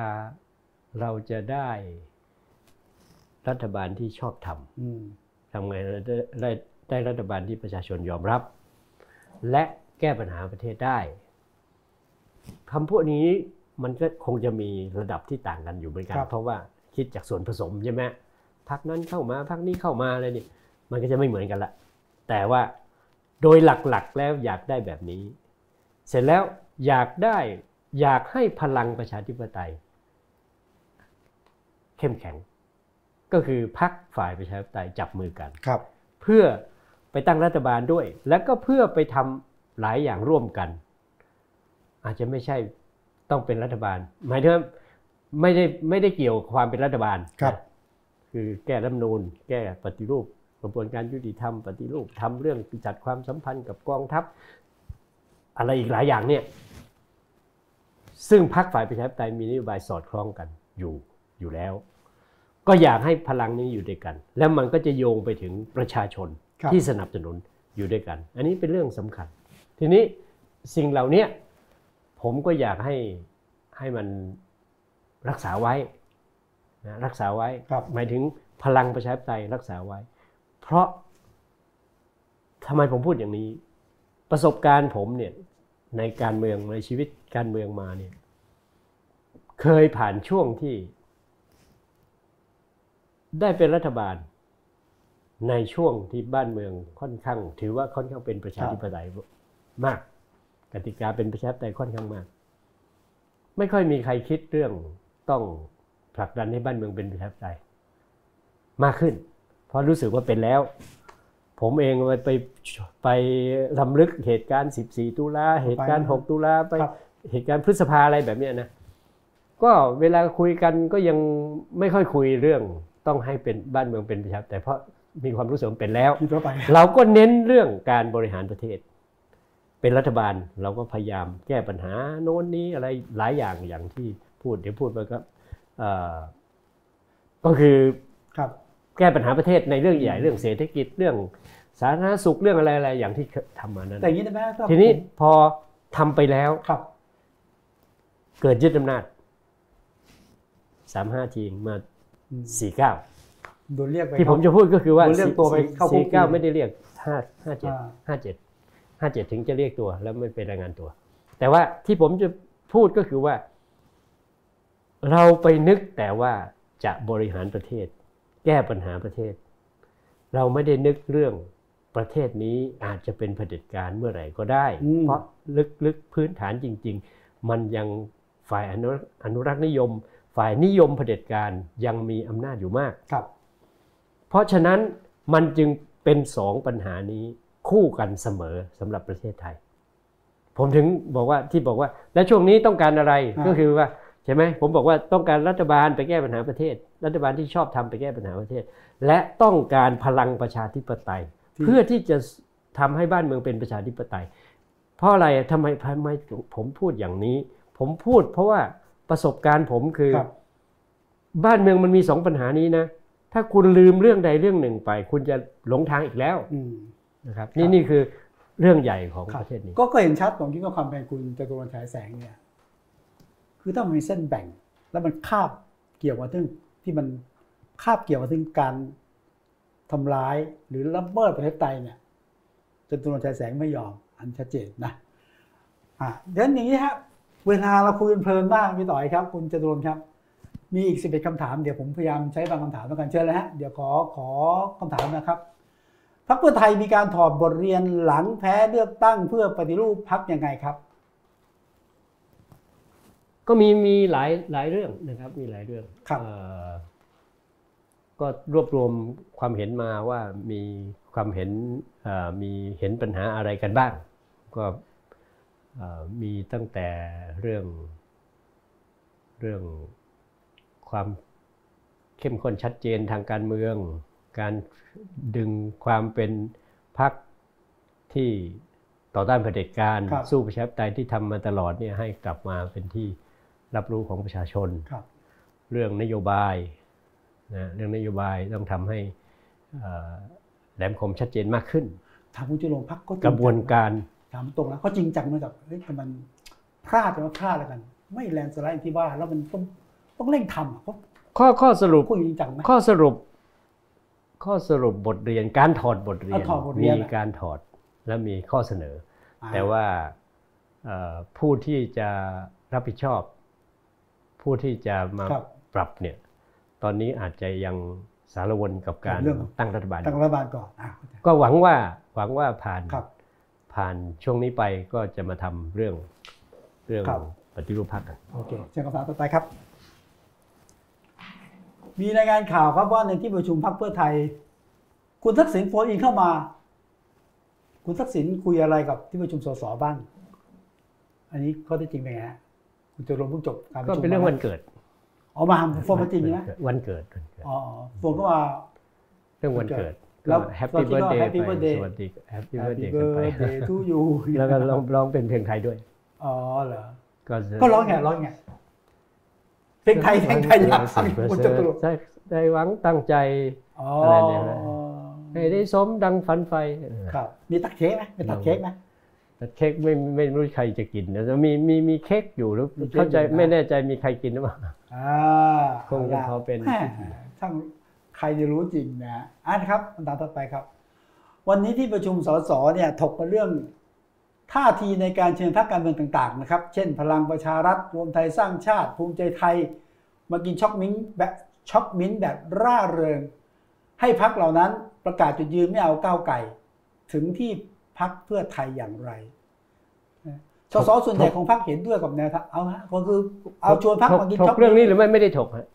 เราจะได้รัฐบาลที่ชอบทำอืมทำไงเราได้ได้ได้รัฐบาลที่ประชาชนยอมรับ และแก้ปัญหาประเทศได้คำพูดนี้มันก็คงจะมีระดับที่ต่างกันอยู่เหมือนกัน เพราะว่าคิดจากส่วนผสมใช่ไหมพักนั้นเข้ามาพักนี้เข้ามาอะไรนี่มันก็จะไม่เหมือนกันละ แต่ว่าโดยหลักๆแล้วอยากได้แบบนี้ เสร็จแล้วอยากได้ อยากให้พลังประชาธิปไตย เข้มแข็ง ก็คือพักฝ่ายประชาธิปไตยจับมือกันครับ เพื่อไปตั้งรัฐบาลด้วย แล้วก็เพื่อไปทำหลายอย่างร่วมกัน อาจจะไม่ใช่ต้องเป็นรัฐบาล หมายถึงว่าไม่ได้ไม่ได้เกี่ยวกับความเป็นรัฐบาลครับนะคือแก้รัฐธรรมนูญแก้ปฏิรูปกระบวนการยุติธรรมปฏิรูปทำเรื่องจัดความสัมพันธ์กับกองทัพ อะไรอีกหลายอย่างเนี่ย ซึ่งพรรคฝ่ายประชาธิปไตยมีนโยบายสอดคล้องกันอยู่อยู่แล้ว ก็อยากให้พลังนี้อยู่ด้วยกัน แล้วมันก็จะโยงไปถึงประชาชนครับที่สนับสนุนอยู่ด้วยกัน อันนี้เป็นเรื่องสำคัญ ทีนี้สิ่งเหล่านี้ผมก็อยากให้ให้มันรักษาไว้นะรักษาไว้ครับหมายถึงพลังประชาธิปไตยรักษาไว้ เพราะทำไมผมพูดอย่างนี้ ประสบการณ์ผมเนี่ย ในการเมืองในชีวิตการเมืองมาเนี่ยเคยผ่านช่วงที่ ได้เป็นรัฐบาล ในช่วงที่บ้านเมืองค่อนข้าง ถือว่าค่อนข้างเป็นประชาธิปไตยมาก กติกาเป็นประชาธิปไตยค่อนข้างมาก ไม่ค่อยมีใครคิดเรื่องต้องผลักดันให้บ้านเมืองเป็นประชาธิปไตยมากขึ้น เพราะรู้สึกว่าเป็นแล้ว ผมเองไปไปไปรำลึกเหตุการณ์ 14 ตุลาเหตุการณ์ 6 ตุลาไปครับเหตุการณ์พฤษภาอะไรแบบเนี้ยนะก็เวลาคุยกันก็ยังไม่ค่อยคุยเรื่องต้องให้เป็นบ้านเมืองเป็นประชาธิปไตยเพราะมีความรู้สึกว่าเป็นแล้วคิดว่าไปเราก็เน้นเรื่องการบริหารประเทศ เป็นรัฐบาลเราก็พยายามแก้ปัญหาโน้นนี้อะไรหลายอย่างอย่างที่พูดเดี๋ยวพูดไปก็เอ่อก็คือครับ แก้ปัญหาประเทศในเรื่องใหญ่เรื่องเศรษฐกิจเรื่องสาธารณสุขเรื่องอะไรอะไรอย่างที่ทำมานั้นแต่อย่างนี้ได้ไหมถ้าทีนี้ผมพอทำไปแล้วครับ เกิดยึดอำนาจสามห้าทีมาอืมสี่เก้าโดนเรียกไปที่ผมจะพูดก็คือว่าโดนเรียกตัวไปเข้าคุกสี่เก้าไม่ได้เรียกห้าห้าเจ็ดอ่าห้าเจ็ดห้าเจ็ดถึงจะเรียกตัว แล้วไม่เป็นรายงานตัว แต่ว่าที่ผมจะพูดก็คือว่า เราไปนึกแต่ว่าจะบริหารประเทศ แก้ปัญหาประเทศ เราไม่ได้นึกเรื่องประเทศนี้อาจจะเป็นเผด็จการเมื่อไหร่ก็ได้อืมเพราะลึกๆพื้นฐานจริง ๆ มันยังฝ่ายอนุอนุรักษ์นิยม ฝ่ายนิยมเผด็จการยังมีอำนาจอยู่มากครับ เพราะฉะนั้นมันจึงเป็นสองปัญหานี้คู่กันเสมอสำหรับประเทศไทย ผมถึงบอกว่าที่บอกว่า และช่วงนี้ต้องการอะไรอ่าก็คือว่า ใช่ไหมผมบอกว่าต้องการรัฐบาลไปแก้ปัญหาประเทศ รัฐบาลที่ชอบทำไปแก้ปัญหาประเทศ และต้องการพลังประชาธิปไตย เพื่อที่จะทำให้บ้านเมืองเป็นประชาธิปไตย เพราะอะไรทำไมทำไมผมพูดอย่างนี้ ผมพูดเพราะว่าประสบการณ์ผมคือครับบ้านเมืองมันมีสองปัญหานี้นะ ถ้าคุณลืมเรื่องใดเรื่องหนึ่งไป คุณจะหลงทางอีกแล้วอืมนะครับครับ นี่นี่คือเรื่องใหญ่ของครับประเทศนี้ ก็ก็เห็นชัดตรงที่ก็ความเป็นคุณจตุรนต์ฉายแสงเนี่ย คือถ้ามันมีเส้นแบ่ง แล้วมันคาบเกี่ยวมาถึงที่มันคาบเกี่ยวมาถึงการทำร้ายหรือละเมิดประเทศไทยเนี่ยจนตุรนต์ฉายแสงไม่ยอม อันชัดเจนนะอ่าเดี๋ยวอย่างนี้ครับเวลาเราคุยเพลินมากพี่ต่อยครับ คุณจตุรนครับ มีอีกสิบเอ็ดคำถามเดี๋ยวผมพยายามใช้บางคำถามแล้วกันเชิญเลยฮะเดี๋ยวขอขอคำถามนะครับพรรคเพื่อไทยมีการถอดบทเรียนหลังแพ้เลือกตั้งเพื่อปฏิรูปพรรคยังไงครับ ก็มีมีหลายหลายเรื่องนะครับ มีหลายเรื่องครับเอ่อก็รวบรวมความเห็นมาว่ามีความเห็นเอ่อมีเห็นปัญหาอะไรกันบ้าง ก็เอ่อมีตั้งแต่เรื่องเรื่องความเข้มข้นชัดเจนทางการเมือง การดึงความเป็นพรรคที่ต่อต้านเผด็จการครับสู้ประชาธิปไตยที่ทำมาตลอดเนี่ยให้กลับมาเป็นที่ รับรู้ของประชาชนครับเรื่องนโยบายนะเรื่องนโยบายต้องทำให้เอ่อแหลมคมชัดเจนมากขึ้นถามคุณจุลงค์พรรคก็จกระบวนการถามตรงแล้วเขาจริงจังไหมกับเฮ้ยแต่มันพลาดแต่ว่าพลาดแล้วกัน ไม่แลนด์สไลด์อย่างที่ว่าแล้วมันต้องต้องเร่งทำอะเขาข้อข้อสรุปคุยจริงจังไหมข้อสรุป ข้อสรุปบทเรียนการถอดบทเรียนเอาถอดบทเรีมียนอะการถอดและมีข้อเสนออ่แต่ว่าเอ่อผู้ที่จะรับผิดชอบ ผู้ที่จะมาครับปรับเนี่ยตอนนี้อาจจะยังสารวนกับการเรื่องตั้งรัฐบาลตั้งรัฐบาลก่อนอะเข้าใจก็หวังว่าหวังว่าผ่านครับผ่านช่วงนี้ไปก็จะมาทำเรื่องเรื่องครับปฏิรูปพรรคกันโอเคเชิญคำถามต่อไปครับ มีรายงานข่าวครับว่าในที่ประชุมพรรคเพื่อไทย คุณทักษิณโฟนอินเข้ามา คุณทักษิณคุยอะไรกับที่ประชุมสสบ้าง อันนี้ข้อเที่จริงเป็นไงฮะ คุณจะรวมเพิ่งจบการประก็ชุมเป็นเรื่องวันเกิดอ๋อมาโฟนมาจริงใช่ไหมวันเกิดวันเกิดอ๋อโฟนก็มาเรื่องวันเกิดแล้ก็วแฮปปี้ตอนที่เบิร์ดก็เดย์ Happy ไป Birthday สวัสดีแฮปปี้ Happy เบิร์ดเดย์กันไป birthday to you แล้วก็ร้องร้องเป็นเพลงไทยด้วยอ๋อเหรอก็ก็ร้องไงร้องไงเพลงไทยเพลงไทยอยากฟังคุณจตุรงค์ได้ได้หวังตั้งใจอ๋ออะไรเนี่ยนะให้ได้สมดังฝันไฟเออครับมีตัดเค้กไหมมีตัดเค้กไหมแต่ เค้กไม่ไม่รู้ใครจะกินนะแต่มีมีมีเค้กอยู่หรือมีเค้กเข้าใจอยู่นะไม่แน่ใจมีใครกินหรือเปล่าอ่าคงจะพอเป็นแหม่ช่างใครจะรู้จริงนะอ่านครับคำถามต่อไปครับ วันนี้ที่ประชุมสสเนี่ยถกกันเรื่องท่าทีในการเชิญพรรคการเมืองต่าง ๆ นะครับ เช่น พลังประชารัฐรวมไทยสร้างชาติ ภูมิใจไทย มากิน choc mint แบบ choc mint แบบร่าเริง ให้พรรคเหล่านั้นประกาศจุดยืนไม่เอาก้าวไก่ ถึงที่พรรคเพื่อไทยอย่างไร สสส่วนใหญ่ของพรรคเห็นด้วยกับแนวทางเอาฮะก็คือเอาชวนพรรคมากิน choc mint ถกเรื่องมิ้นท์นี้หรือไม่ไม่ได้ถกฮะ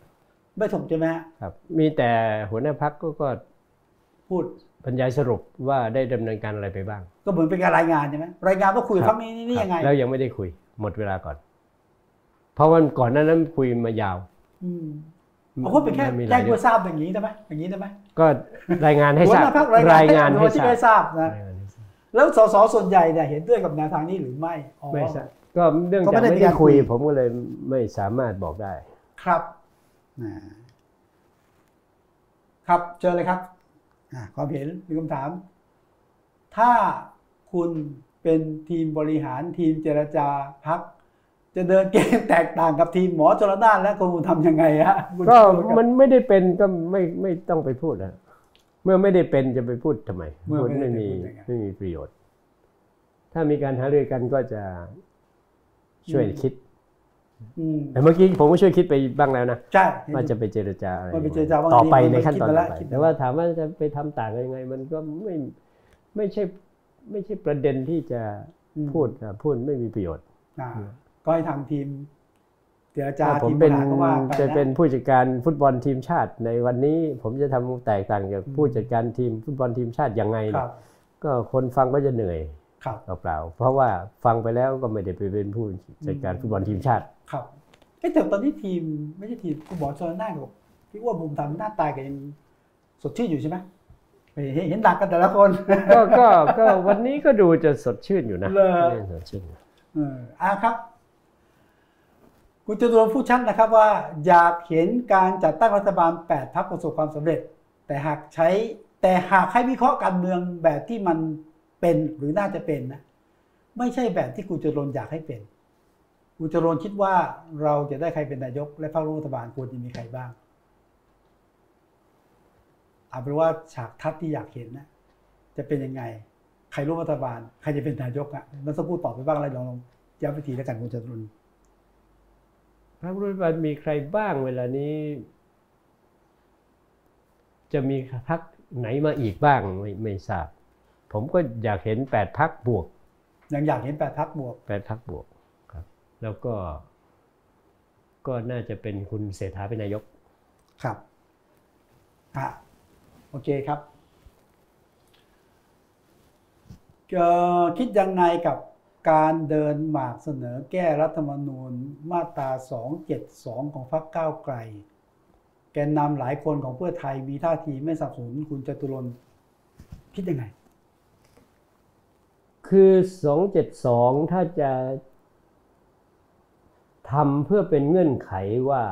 ไม่ถกใช่ไหมฮะครับ มีแต่หัวหน้าพรรคก็ก็พูดบรรยายสรุปว่าได้ดำเนินการอะไรไปบ้าง ก็เหมือนเป็นการรายงานใช่ไหมรายงานว่าคุยกับพรรคนี้นี่นี่ยังไงครับแล้วยังไม่ได้คุย หมดเวลาก่อน เพราะวันก่อนหนั้นนั้นคุยมายาวอืมเอาก็เป็นแค่มีหแจ้ลางยเพื่เรื่อองทราบอย่างนี้ได้ไหมอย่างนี้ได้ไหมก็รายงานให้หัวทราหบน้าพรรครารายยงางานนให้ให้ที่ทราได้บทราบนะ แล้วสสส่วนใหญ่เนี่ยเห็นด้วยกับแนวทางนี้หรือไม่อ๋อไม่ทราบก็เรื่องก็ไม่จากได้ไม่มีได้การคุคุยยผมก็เลยไม่สามารถบอกได้ครับอ่าครับเจอเลยครับอ่าความเห็นมีคำถาม ถ้าคุณเป็นทีมบริหารทีมเจรจาพักจะเดินเกมแตกต่างกับทีมหมอจรนานและคุณทำยังไงฮะคุณก็พูดบมันไม่ได้เป็นก็ไม่ไม่ต้องไปพูดนะ เมื่อไม่ได้เป็นจะไปพูดทำไมเมื่อพูดไม่ได้ไม่มีพูดยังไงไม่มีประโยชน์ ถ้ามีการหารือกันก็จะช่วยคิดอืมแต่เมื่อกี้ผมก็ช่วยคิดไปบ้างแล้วนะใช่ว่าจะไปเจรจาอะไรว่าไปเจรจาว่าต่อไปไงในขั้นตอนคิดมาแล้ต่วอไปคิดมาแต่ว่าถามว่าจะไปทำต่างกันยังไง มันก็ไม่ไม่ใช่ไม่ใช่ประเด็นที่จะอืมพูดนะพูดไม่มีประโยชน์อ่าก็ให้ทางทีม เจรจาถ้าผมทีมบเป็นริหารก็ว่าไปจะนะเป็นผู้จัดการฟุตบอลทีมชาติ ในวันนี้ผมจะทำแตกต่างจากผู้จัดการทีมฟุตบอลทีมชาติยังไงคเนี่ยรับก็คนฟังก็จะเหนื่อยครับเปล่าๆเพราะว่าฟังไปแล้วก็ไม่ได้ไปเป็นผู้จัดการฟุตบอลทีมชาติ ครับเอ๊ะแต่ตอนนี้ทีมไม่ใช่ทีมคุณหมอชนน่านกับพี่อ้วนภูมิธรรมหน้าตาแกันยังสดชื่นอยู่ใช่ไหมเห็นเห็นดักกันแต่ละคนก็ก็ก็วันนี้ก็ดูจะสดชื่นอยู่นะเหรอสดชื่นอยู่เอออ่าครับ คุณจตุรงพูดชัดนะครับว่า อยากเห็นการจัดตั้งรัฐบาล 8พักประสบความสำเร็จ แต่หากใช้แต่หากให้วิเคราะห์การเมืองแบบที่มันเป็นหรือน่าจะเป็นนะไม่ใช่แบบที่คุณจตุรงค์อยากให้เป็นคุณจตุรงค์คิดว่าเราจะได้ใครเป็นนายก และพรรครัฐบาลควรจะมีใครบ้างเอาเป็นว่าฉากทัศน์ที่อยากเห็นนะจะเป็นยังไง ใครร่วมรัฐบาล ใครจะเป็นนายกอะมันสักครู่ตอบไปบ้างอะไรลองลองย้ำไปทีแล้วกันคุณจตุรงค์ พรรครัฐบาลมีใครบ้างเวลานี้ จะมีพรรคไหนมาอีกบ้างไม่ไม่ทราบ ผมก็อยากเห็นแปดพรรคบวกยังอยากเห็นแปดพักบวกแปดพรรคบวกครับ แล้วก็ ก็น่าจะเป็นคุณเศรษฐาเป็นนายกครับอะโอเคครับเอ่อคิดยังไงกับ การเดินหมากเสนอแก้รัฐธรรมนูญมาตรา 272 ของพรรคก้าวไกล แกนนำหลายคนของเพื่อไทยมีท่าทีไม่สนับสนุนคุณจตุรนต์คิดยังไง คือสองเจ็ดสองถ้าจะทำเพื่อเป็นเงื่อนไขว่า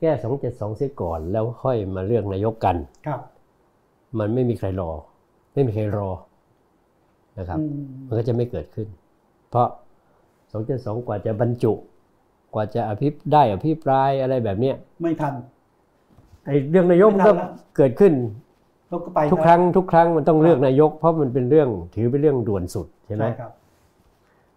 แก้สองเจ็ดสองเสียก่อนแล้วค่อยมาเลือกนายกกัน ครับ มันไม่มีใครรอ ไม่มีใครรอนะครับอืมมันก็จะไม่เกิดขึ้น เพราะสองเจ็ดสองกว่าจะบรรจุ กว่าจะอภิปได้อภิปรายอะไรแบบเนี้ยไม่ทันไอ้เรื่องนายกมันก็ไม่ทันละเกิดขึ้นแล้วก็ไปทุกครั้งทุกครั้งมันต้องเลือกนายก เพราะมันเป็นเรื่องถือเป็นเรื่องด่วนสุดใช่ไหมใช่ครับ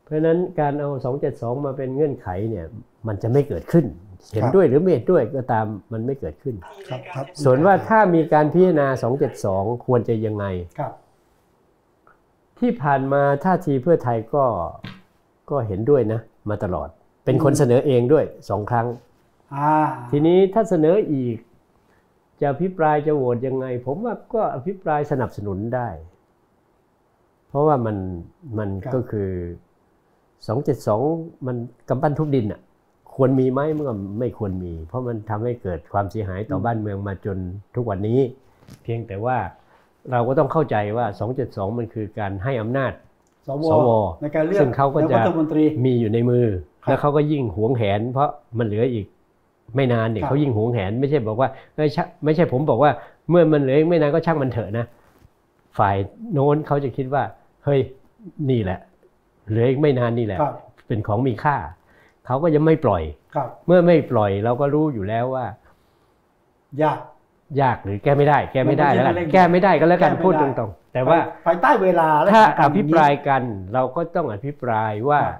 เพราะฉะนั้นการเอา 272 มาเป็นเงื่อนไขเนี่ยมันจะไม่เกิดขึ้น เห็นครับด้วยหรือไม่เห็นด้วยก็ตามมันไม่เกิดขึ้นครับครับส่วนว่าถ้ามีการพิจารณา 272 ควรจะยังไงครับ ที่ผ่านมาท่าทีเพื่อไทยก็ก็เห็นด้วยนะ มาตลอด เป็นคนเสนอเองด้วยสองครั้งอ่าทีนี้ถ้าเสนออีก จะอภิปรายจะโหวตยังไง ผมว่าก็อภิปรายสนับสนุนได้ เพราะว่ามันมันก็คือ272มันกำปั้นทุบดินอะ ควรมีไหมมันก็ไม่ควรมี เพราะมันทำให้เกิดความเสียหายต่อบ้านเมืองมาจนทุกวันนี้ เพียงแต่ว่า เราก็ต้องเข้าใจว่า 272 มันคือการให้อำนาจสวสวในการเลือกซึ่งเขาก็จะนยรัฐมนตรีมีอยู่ในมือครับแล้วเขาก็ยิ่งหวงแหน เพราะมันเหลืออีกไม่นานเนี่ยครับเขายิ่งหวงแหน ไม่ใช่บอกว่าเอ้ยชะไม่ใช่ผมบอกว่า เมื่อมันเหลืออีกไม่นานก็ช่างมันเถอะนะ ฝ่ายโน้นเขาจะคิดว่า เฮ้ยนี่แหละ เหลืออีกไม่นานนี่แหละครับเป็นของมีค่า เขาก็จะไม่ปล่อยครับเมื่อไม่ปล่อยเราก็รู้อยู่แล้วว่ายาก ยากหรือแก้ไม่ได้ แก้ไม่ได้มันไม่แล้วใช่กันเร่งแก้ไม่ได้ก็แล้วกันแก้ไม่พูดได้ตรงๆ แต่ว่าภายใต้เวลาและถ้าสถนอการณ์ภิปรายกันเราก็ต้องอภิปรายว่าครับ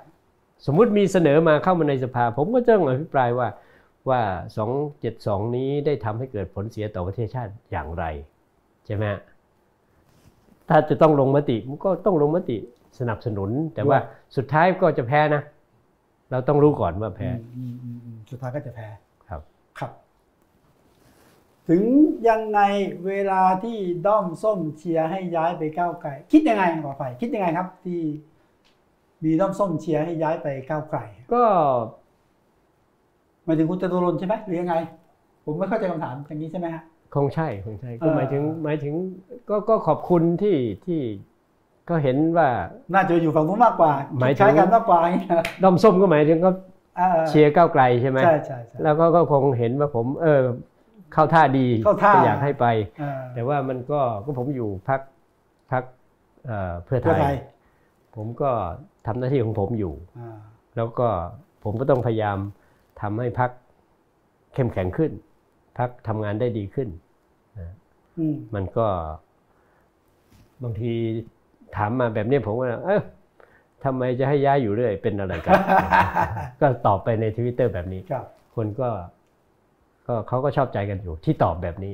สมมุติมีเสนอมาเข้ามาในสภา ผมก็ต้องอภิปรายว่าว่า 272 นี้ได้ทำให้เกิดผลเสียต่อประเทศชาติอย่างไร ใช่ไหมฮะถ้าจะต้องลงมติมันก็ต้องลงมติสนับสนุน แต่ว่าสุดท้ายก็จะแพ้นะ เราต้องรู้ก่อนว่าแพ้อืมอืมอืมสุดท้ายก็จะแพ้ครับครับ ถึงยังไงเวลาที่ด้อมส้มเชียร์ให้ย้ายไปก้าวไกล คิดยังไงขอไปคิดยังไงครับ ที่มีด้อมส้มเชียร์ให้ย้ายไปก้าวไกล ก็หมายถึงคุณจตุรนต์ใช่ไหมหรือยังไง ผมไม่เข้าใจคำถามอย่างนี้ใช่ไหมฮะคงใช่คงใช่ก็เออหมายถึงหมายถึงก็ก็ขอบคุณที่ที่ก็เห็นว่า น่าจะอยู่ฝั่งนู้นมากกว่าหมายถึงใช้กันมากกว่าอย่างนี้นะด้อมส้มก็หมายถึงก็อ่าเชียร์ก้าวไกลใช่ไหมใช่ใช่ใช่แล้วก็ก็คงเห็นว่าผม เออ เข้าท่าดีเข้าท่าก็อยากให้ไปอ่าแต่ว่ามันก็ก็ผมอยู่พักพักเพื่อไทเพื่อยไทยผมก็ทำหน้าที่ของผมอยู่อ่าแล้วก็ผมก็ต้องพยายามทำให้พักเข้มแข็งขึ้น พักทำงานได้ดีขึ้นอืมมันก็บางทีถามมาแบบนี้ผมก็เออทำไมจะให้ย้ายอยู่เรื่อยเป็นอะไรกัน ก็ตอบไปในทวิตเตอร์แบบนี้ครับคนก็ ก็เขาก็ชอบใจกันอยู่ที่ตอบแบบนี้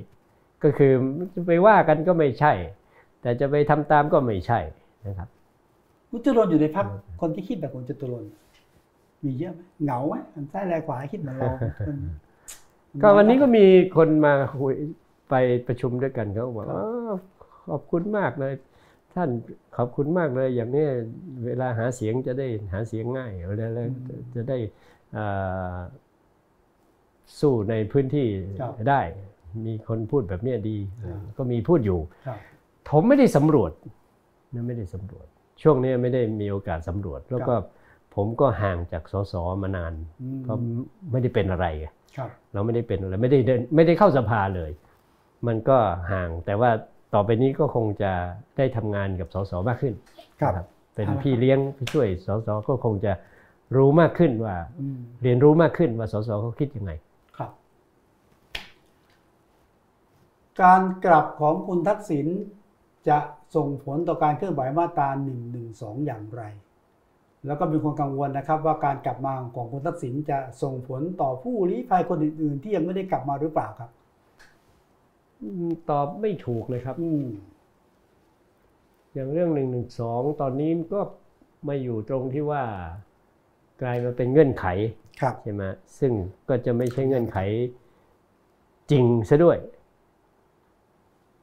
ก็คือจะไปว่ากันก็ไม่ใช่ แต่จะไปทำตามก็ไม่ใช่นะครับคุณจตุรนต์อยู่ในพักคนที่คิดแบบคุณจตุรนต์มีเยอะไหมเหงาไหมอันซ้ายแลขวาคิดเหมือนเรามันก็วันนี้ก็มีคนมาคุยไปประชุมด้วยกันเขาบอกว่าอ้าวขอบคุณมากเลย ท่านขอบคุณมากเลย อย่างนี้เวลาหาเสียงจะได้หาเสียงง่ายแล้วแล้วจะได้อ่า สู้ในพื้นที่ได้ มีคนพูดแบบเนี้ยดี ก็มีพูดอยู่ครับผมไม่ได้สำรวจนะไม่ได้สำรวจ ช่วงนี้ไม่ได้มีโอกาสสำรวจ แล้วก็ผมก็ห่างจากสสมานานอืมเพราะไม่ได้เป็นอะไรไงครับเราไม่ได้เป็นอะไรไม่ได้เดินไม่ได้เข้าสภาเลย มันก็ห่างแต่ว่าต่อไปนี้ก็คงจะได้ทำงานกับสสมากขึ้นครับนะเป็นเอาละพี่เลี้ยงพี่ช่วยสสก็คงจะรู้มากขึ้นว่าอืมเรียนรู้มากขึ้นว่าสสเขาคิดยังไง ครับ การกลับของคุณทักษิณจะส่งผลต่อการเคลื่อนไหวมาตรา1นึอย่างไร แล้วก็มีคนกังวลนะครับ ว่าการกลับมาของคุณทักษิณจะส่งผลต่อผู้ลี้ภัยคนอื่น ๆ ที่ยังไม่ได้กลับมาหรือเปล่าครับอืมตอบไม่ถูกเลยครับอืมอย่างเรื่องหนึ่งหนึ่งสองตอนนี้ก็มาอยู่ตรงที่ว่า กลายมาเป็นเงื่อนไขครับใช่ไหมซึ่งก็จะไม่ใช่เงื่อนไขจริงซะด้วย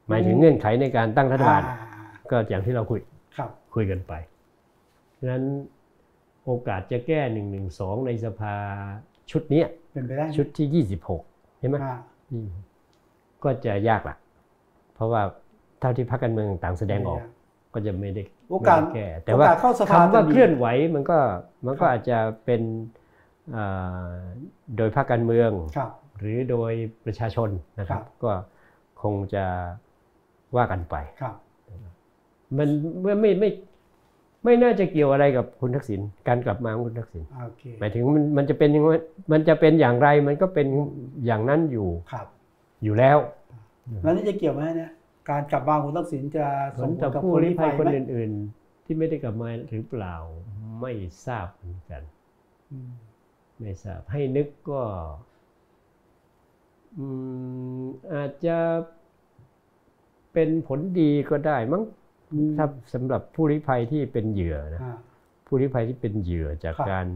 หมายถึงเงื่อนไขในการตั้งรัฐบาลอ่ก็อย่างที่เราคุยครับคุยกันไปฉะนั้นโอกาสจะแก้หนึ่งหนึ่งสองในสภาชุดเนี้ยเป็นไปได้ไหมชุดที่ยี่สิบหกใช่ไหมอ่าอืมก็จะยากละเพราะว่าเท่าที่พรรคการเมืองต่างแสดงออกก็จะไม่ได้โอกาสไม่ได้แก้แต่ว่าโอกาสเข้าสภาคำว่าจะมีเคลื่อนไหวมันก็มันก็ครับอาจจะเป็นอ่าโดยพรรคการเมืองครับหรือโดยประชาชนนะครับครับก็คงจะ ว่ากันไปครับ มันไม่ไม่ไม่ไม่น่าจะเกี่ยวอะไรกับคุณทักษิณการกลับมาของคุณทักษิณโอเคหมายถึงมันมันจะเป็นยังไงมันจะเป็นอย่างไรมันก็เป็นอย่างนั้นอยู่ครับ อยู่แล้วแล้วนี่จะเกี่ยวไหมเนี่ยการกลับมาของคุณทักษิณจะผส่ลงผต่อลกับผู้ผู้ลี้ลี้ภัภัยยคนไหมอื่น ๆ ที่ไม่ได้กลับมาหรือเปล่าไม่ทราบเหมือนกันอืมไม่ทราบให้นึกก็อืมอาจจะ เป็นผลดีก็ได้มั้งอืมถ้าสำหรับผู้ลี้ภัยที่เป็นเหยื่อนะอ่าผู้ลี้ภัยที่เป็นเหยื่อจากครับการ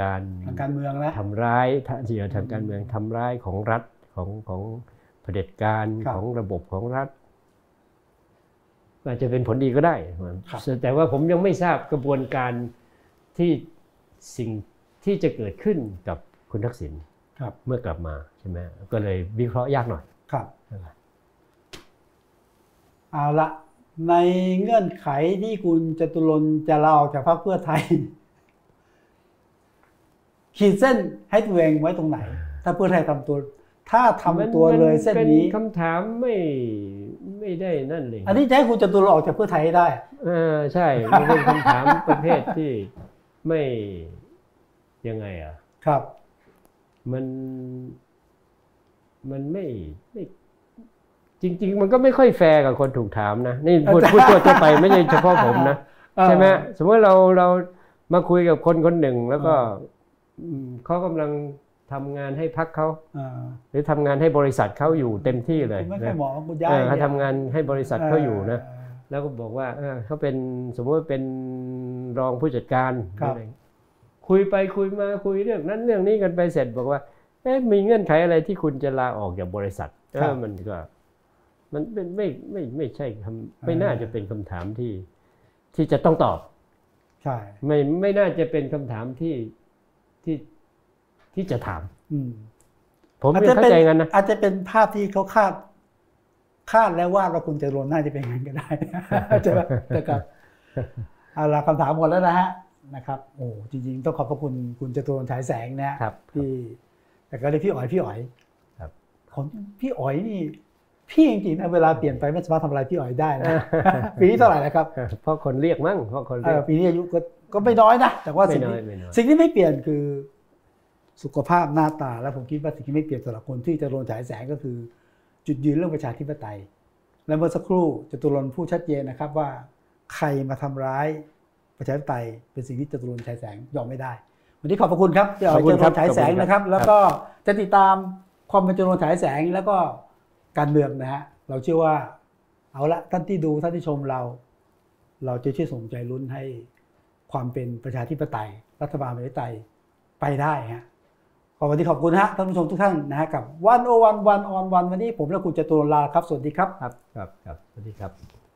การทางการเมืองนะทำร้ายเหยื่อทางการเมืองทำร้ายของรัฐของของเผด็จการครับของระบบของรัฐอาจจะเป็นผลดีก็ได้ครับแต่ว่าผมยังไม่ทราบกระบวนการที่สิ่งที่จะเกิดขึ้นกับคุณทักษิณครับเมื่อกลับมาใช่ไหมก็เลยวิเคราะห์ยากหน่อยครับนะครับ เอาละในเงื่อนไขที่คุณจตุรนต์จะลาออกจากพรรคเพื่อไทย ขีดเส้นให้ตัวเองไว้ตรงไหน ถ้าเพื่อไทยทำตัว ถ้าทำตัวเลยเส้นนี้ป็คำถามไม่ไม่ได้นั่นเลย อันนี้จะให้คุณจตุรนต์ออกจากเพื่อไทยให้ได้เออใช่มันเป็นคำถามประเภทที่ไม่ยังไงอะ ครับ มันมันไม่ไม่ จริง ๆ มันก็ไม่ค่อยแฟร์กับคนถูกถามนะนี่พูดพูดทั่วๆไปไม่ใช่เฉพาะผมนะใช่ไหมสมมติเราเรามาคุยกับคนคนหนึ่งแล้วก็อืมเขากำลังทำงานให้พักเขาอ่าหรือทำงานให้บริษัทเขาอยู่เต็มที่เลยคุณไม่ค่อนะยเหมาะกับคุณย้าเอยอเขาทำงานให้บริษัทเขาอยู่นะเแล้วก็บอกว่าเออเขาเป็นสมมติว่าเป็นรองผู้จัดการครับอะไรคุยไปคุยมาคุยเรื่องนั้นเรื่องนี้กันไปเสร็จบอกว่าเอ๊ะมีเงื่อนไขอะไรที่คุณจะลาออกจากบริษัทเออมันก็ มันเป็นไม่ไม่ไม่ใช่คำไม่น่าจะเป็นคำถามที่ที่จะต้องตอบ ใช่ ไม่ไม่น่าจะเป็นคำถามที่ที่ที่จะถาม อืมผมอาจไม่จะเข้าเป็นใจงั้นนะอาจจะเป็นภาพที่เขาคาด คาดแล้วว่าว่าคุณจตุรนต์น่าจะเป็นอย่างนั้นก็ได้ใช่ไหมนะครับเอาละคำถามหมดแล้วนะฮะนะครับโอ้จริงๆ ต้องขอบพระคุณคุณจตุรนต์ฉายแสงนะฮะครับที่แต่ก็เรียกพี่อ๋อยพี่อ๋อยครับของพี่อ๋อยนี่ พี่จริงๆนะเวลาเปลี่ยนไปไม่สามารถทำอะไรพี่อ๋อยได้นะปีนี้เท่าไหร่แล้วครับเพราะคนเรียกมั้งเพราะคนเอเรียอกปีนี้อายุก็ก็ไม่น้อยนะแต่ว่าไม่สิ่งน้อยที่ไม่น้อยสิ่งที่ไม่เปลี่ยนคือสุขภาพหน้าตา และผมคิดว่าสิ่งที่ไม่เปลี่ยนสำหรับคนที่จะโดนฉายแสงก็คือ จุดยืนเรื่องประชาธิปไตย และเมื่อสักครู่จตุรนต์พูดชัดเจนนะครับว่าใครมาทำร้ายประชาธิปไตยเป็นสิ่งที่จตุรนต์ฉายแสงยอมไม่ได้วันนี้ขอบพระคุณครับที่เอาขอบจคุณตุครรับนต์ฉายแสงขอบคุณครับนะครับ แล้วก็จะติดตามความเป็นจตุรนต์ฉายแสงแล้วก็ การเมืองนะฮะเราเชื่อว่าเอาละท่านที่ดูท่านที่ชมเรา เราจะช่วยส่งใจลุ้นให้ความเป็นประชาธิปไตย รัฐบาลประชาธิปไตยไปได้ฮะขอวันนี้ขอบคุณฮะท่านผู้ชมทุกท่านนะฮะกับวันโอวันวันออนวันวันนี้ผมและคุณจตุรนต์ลาครับ สวัสดีครับ ครับครับครับสวัสดีครับ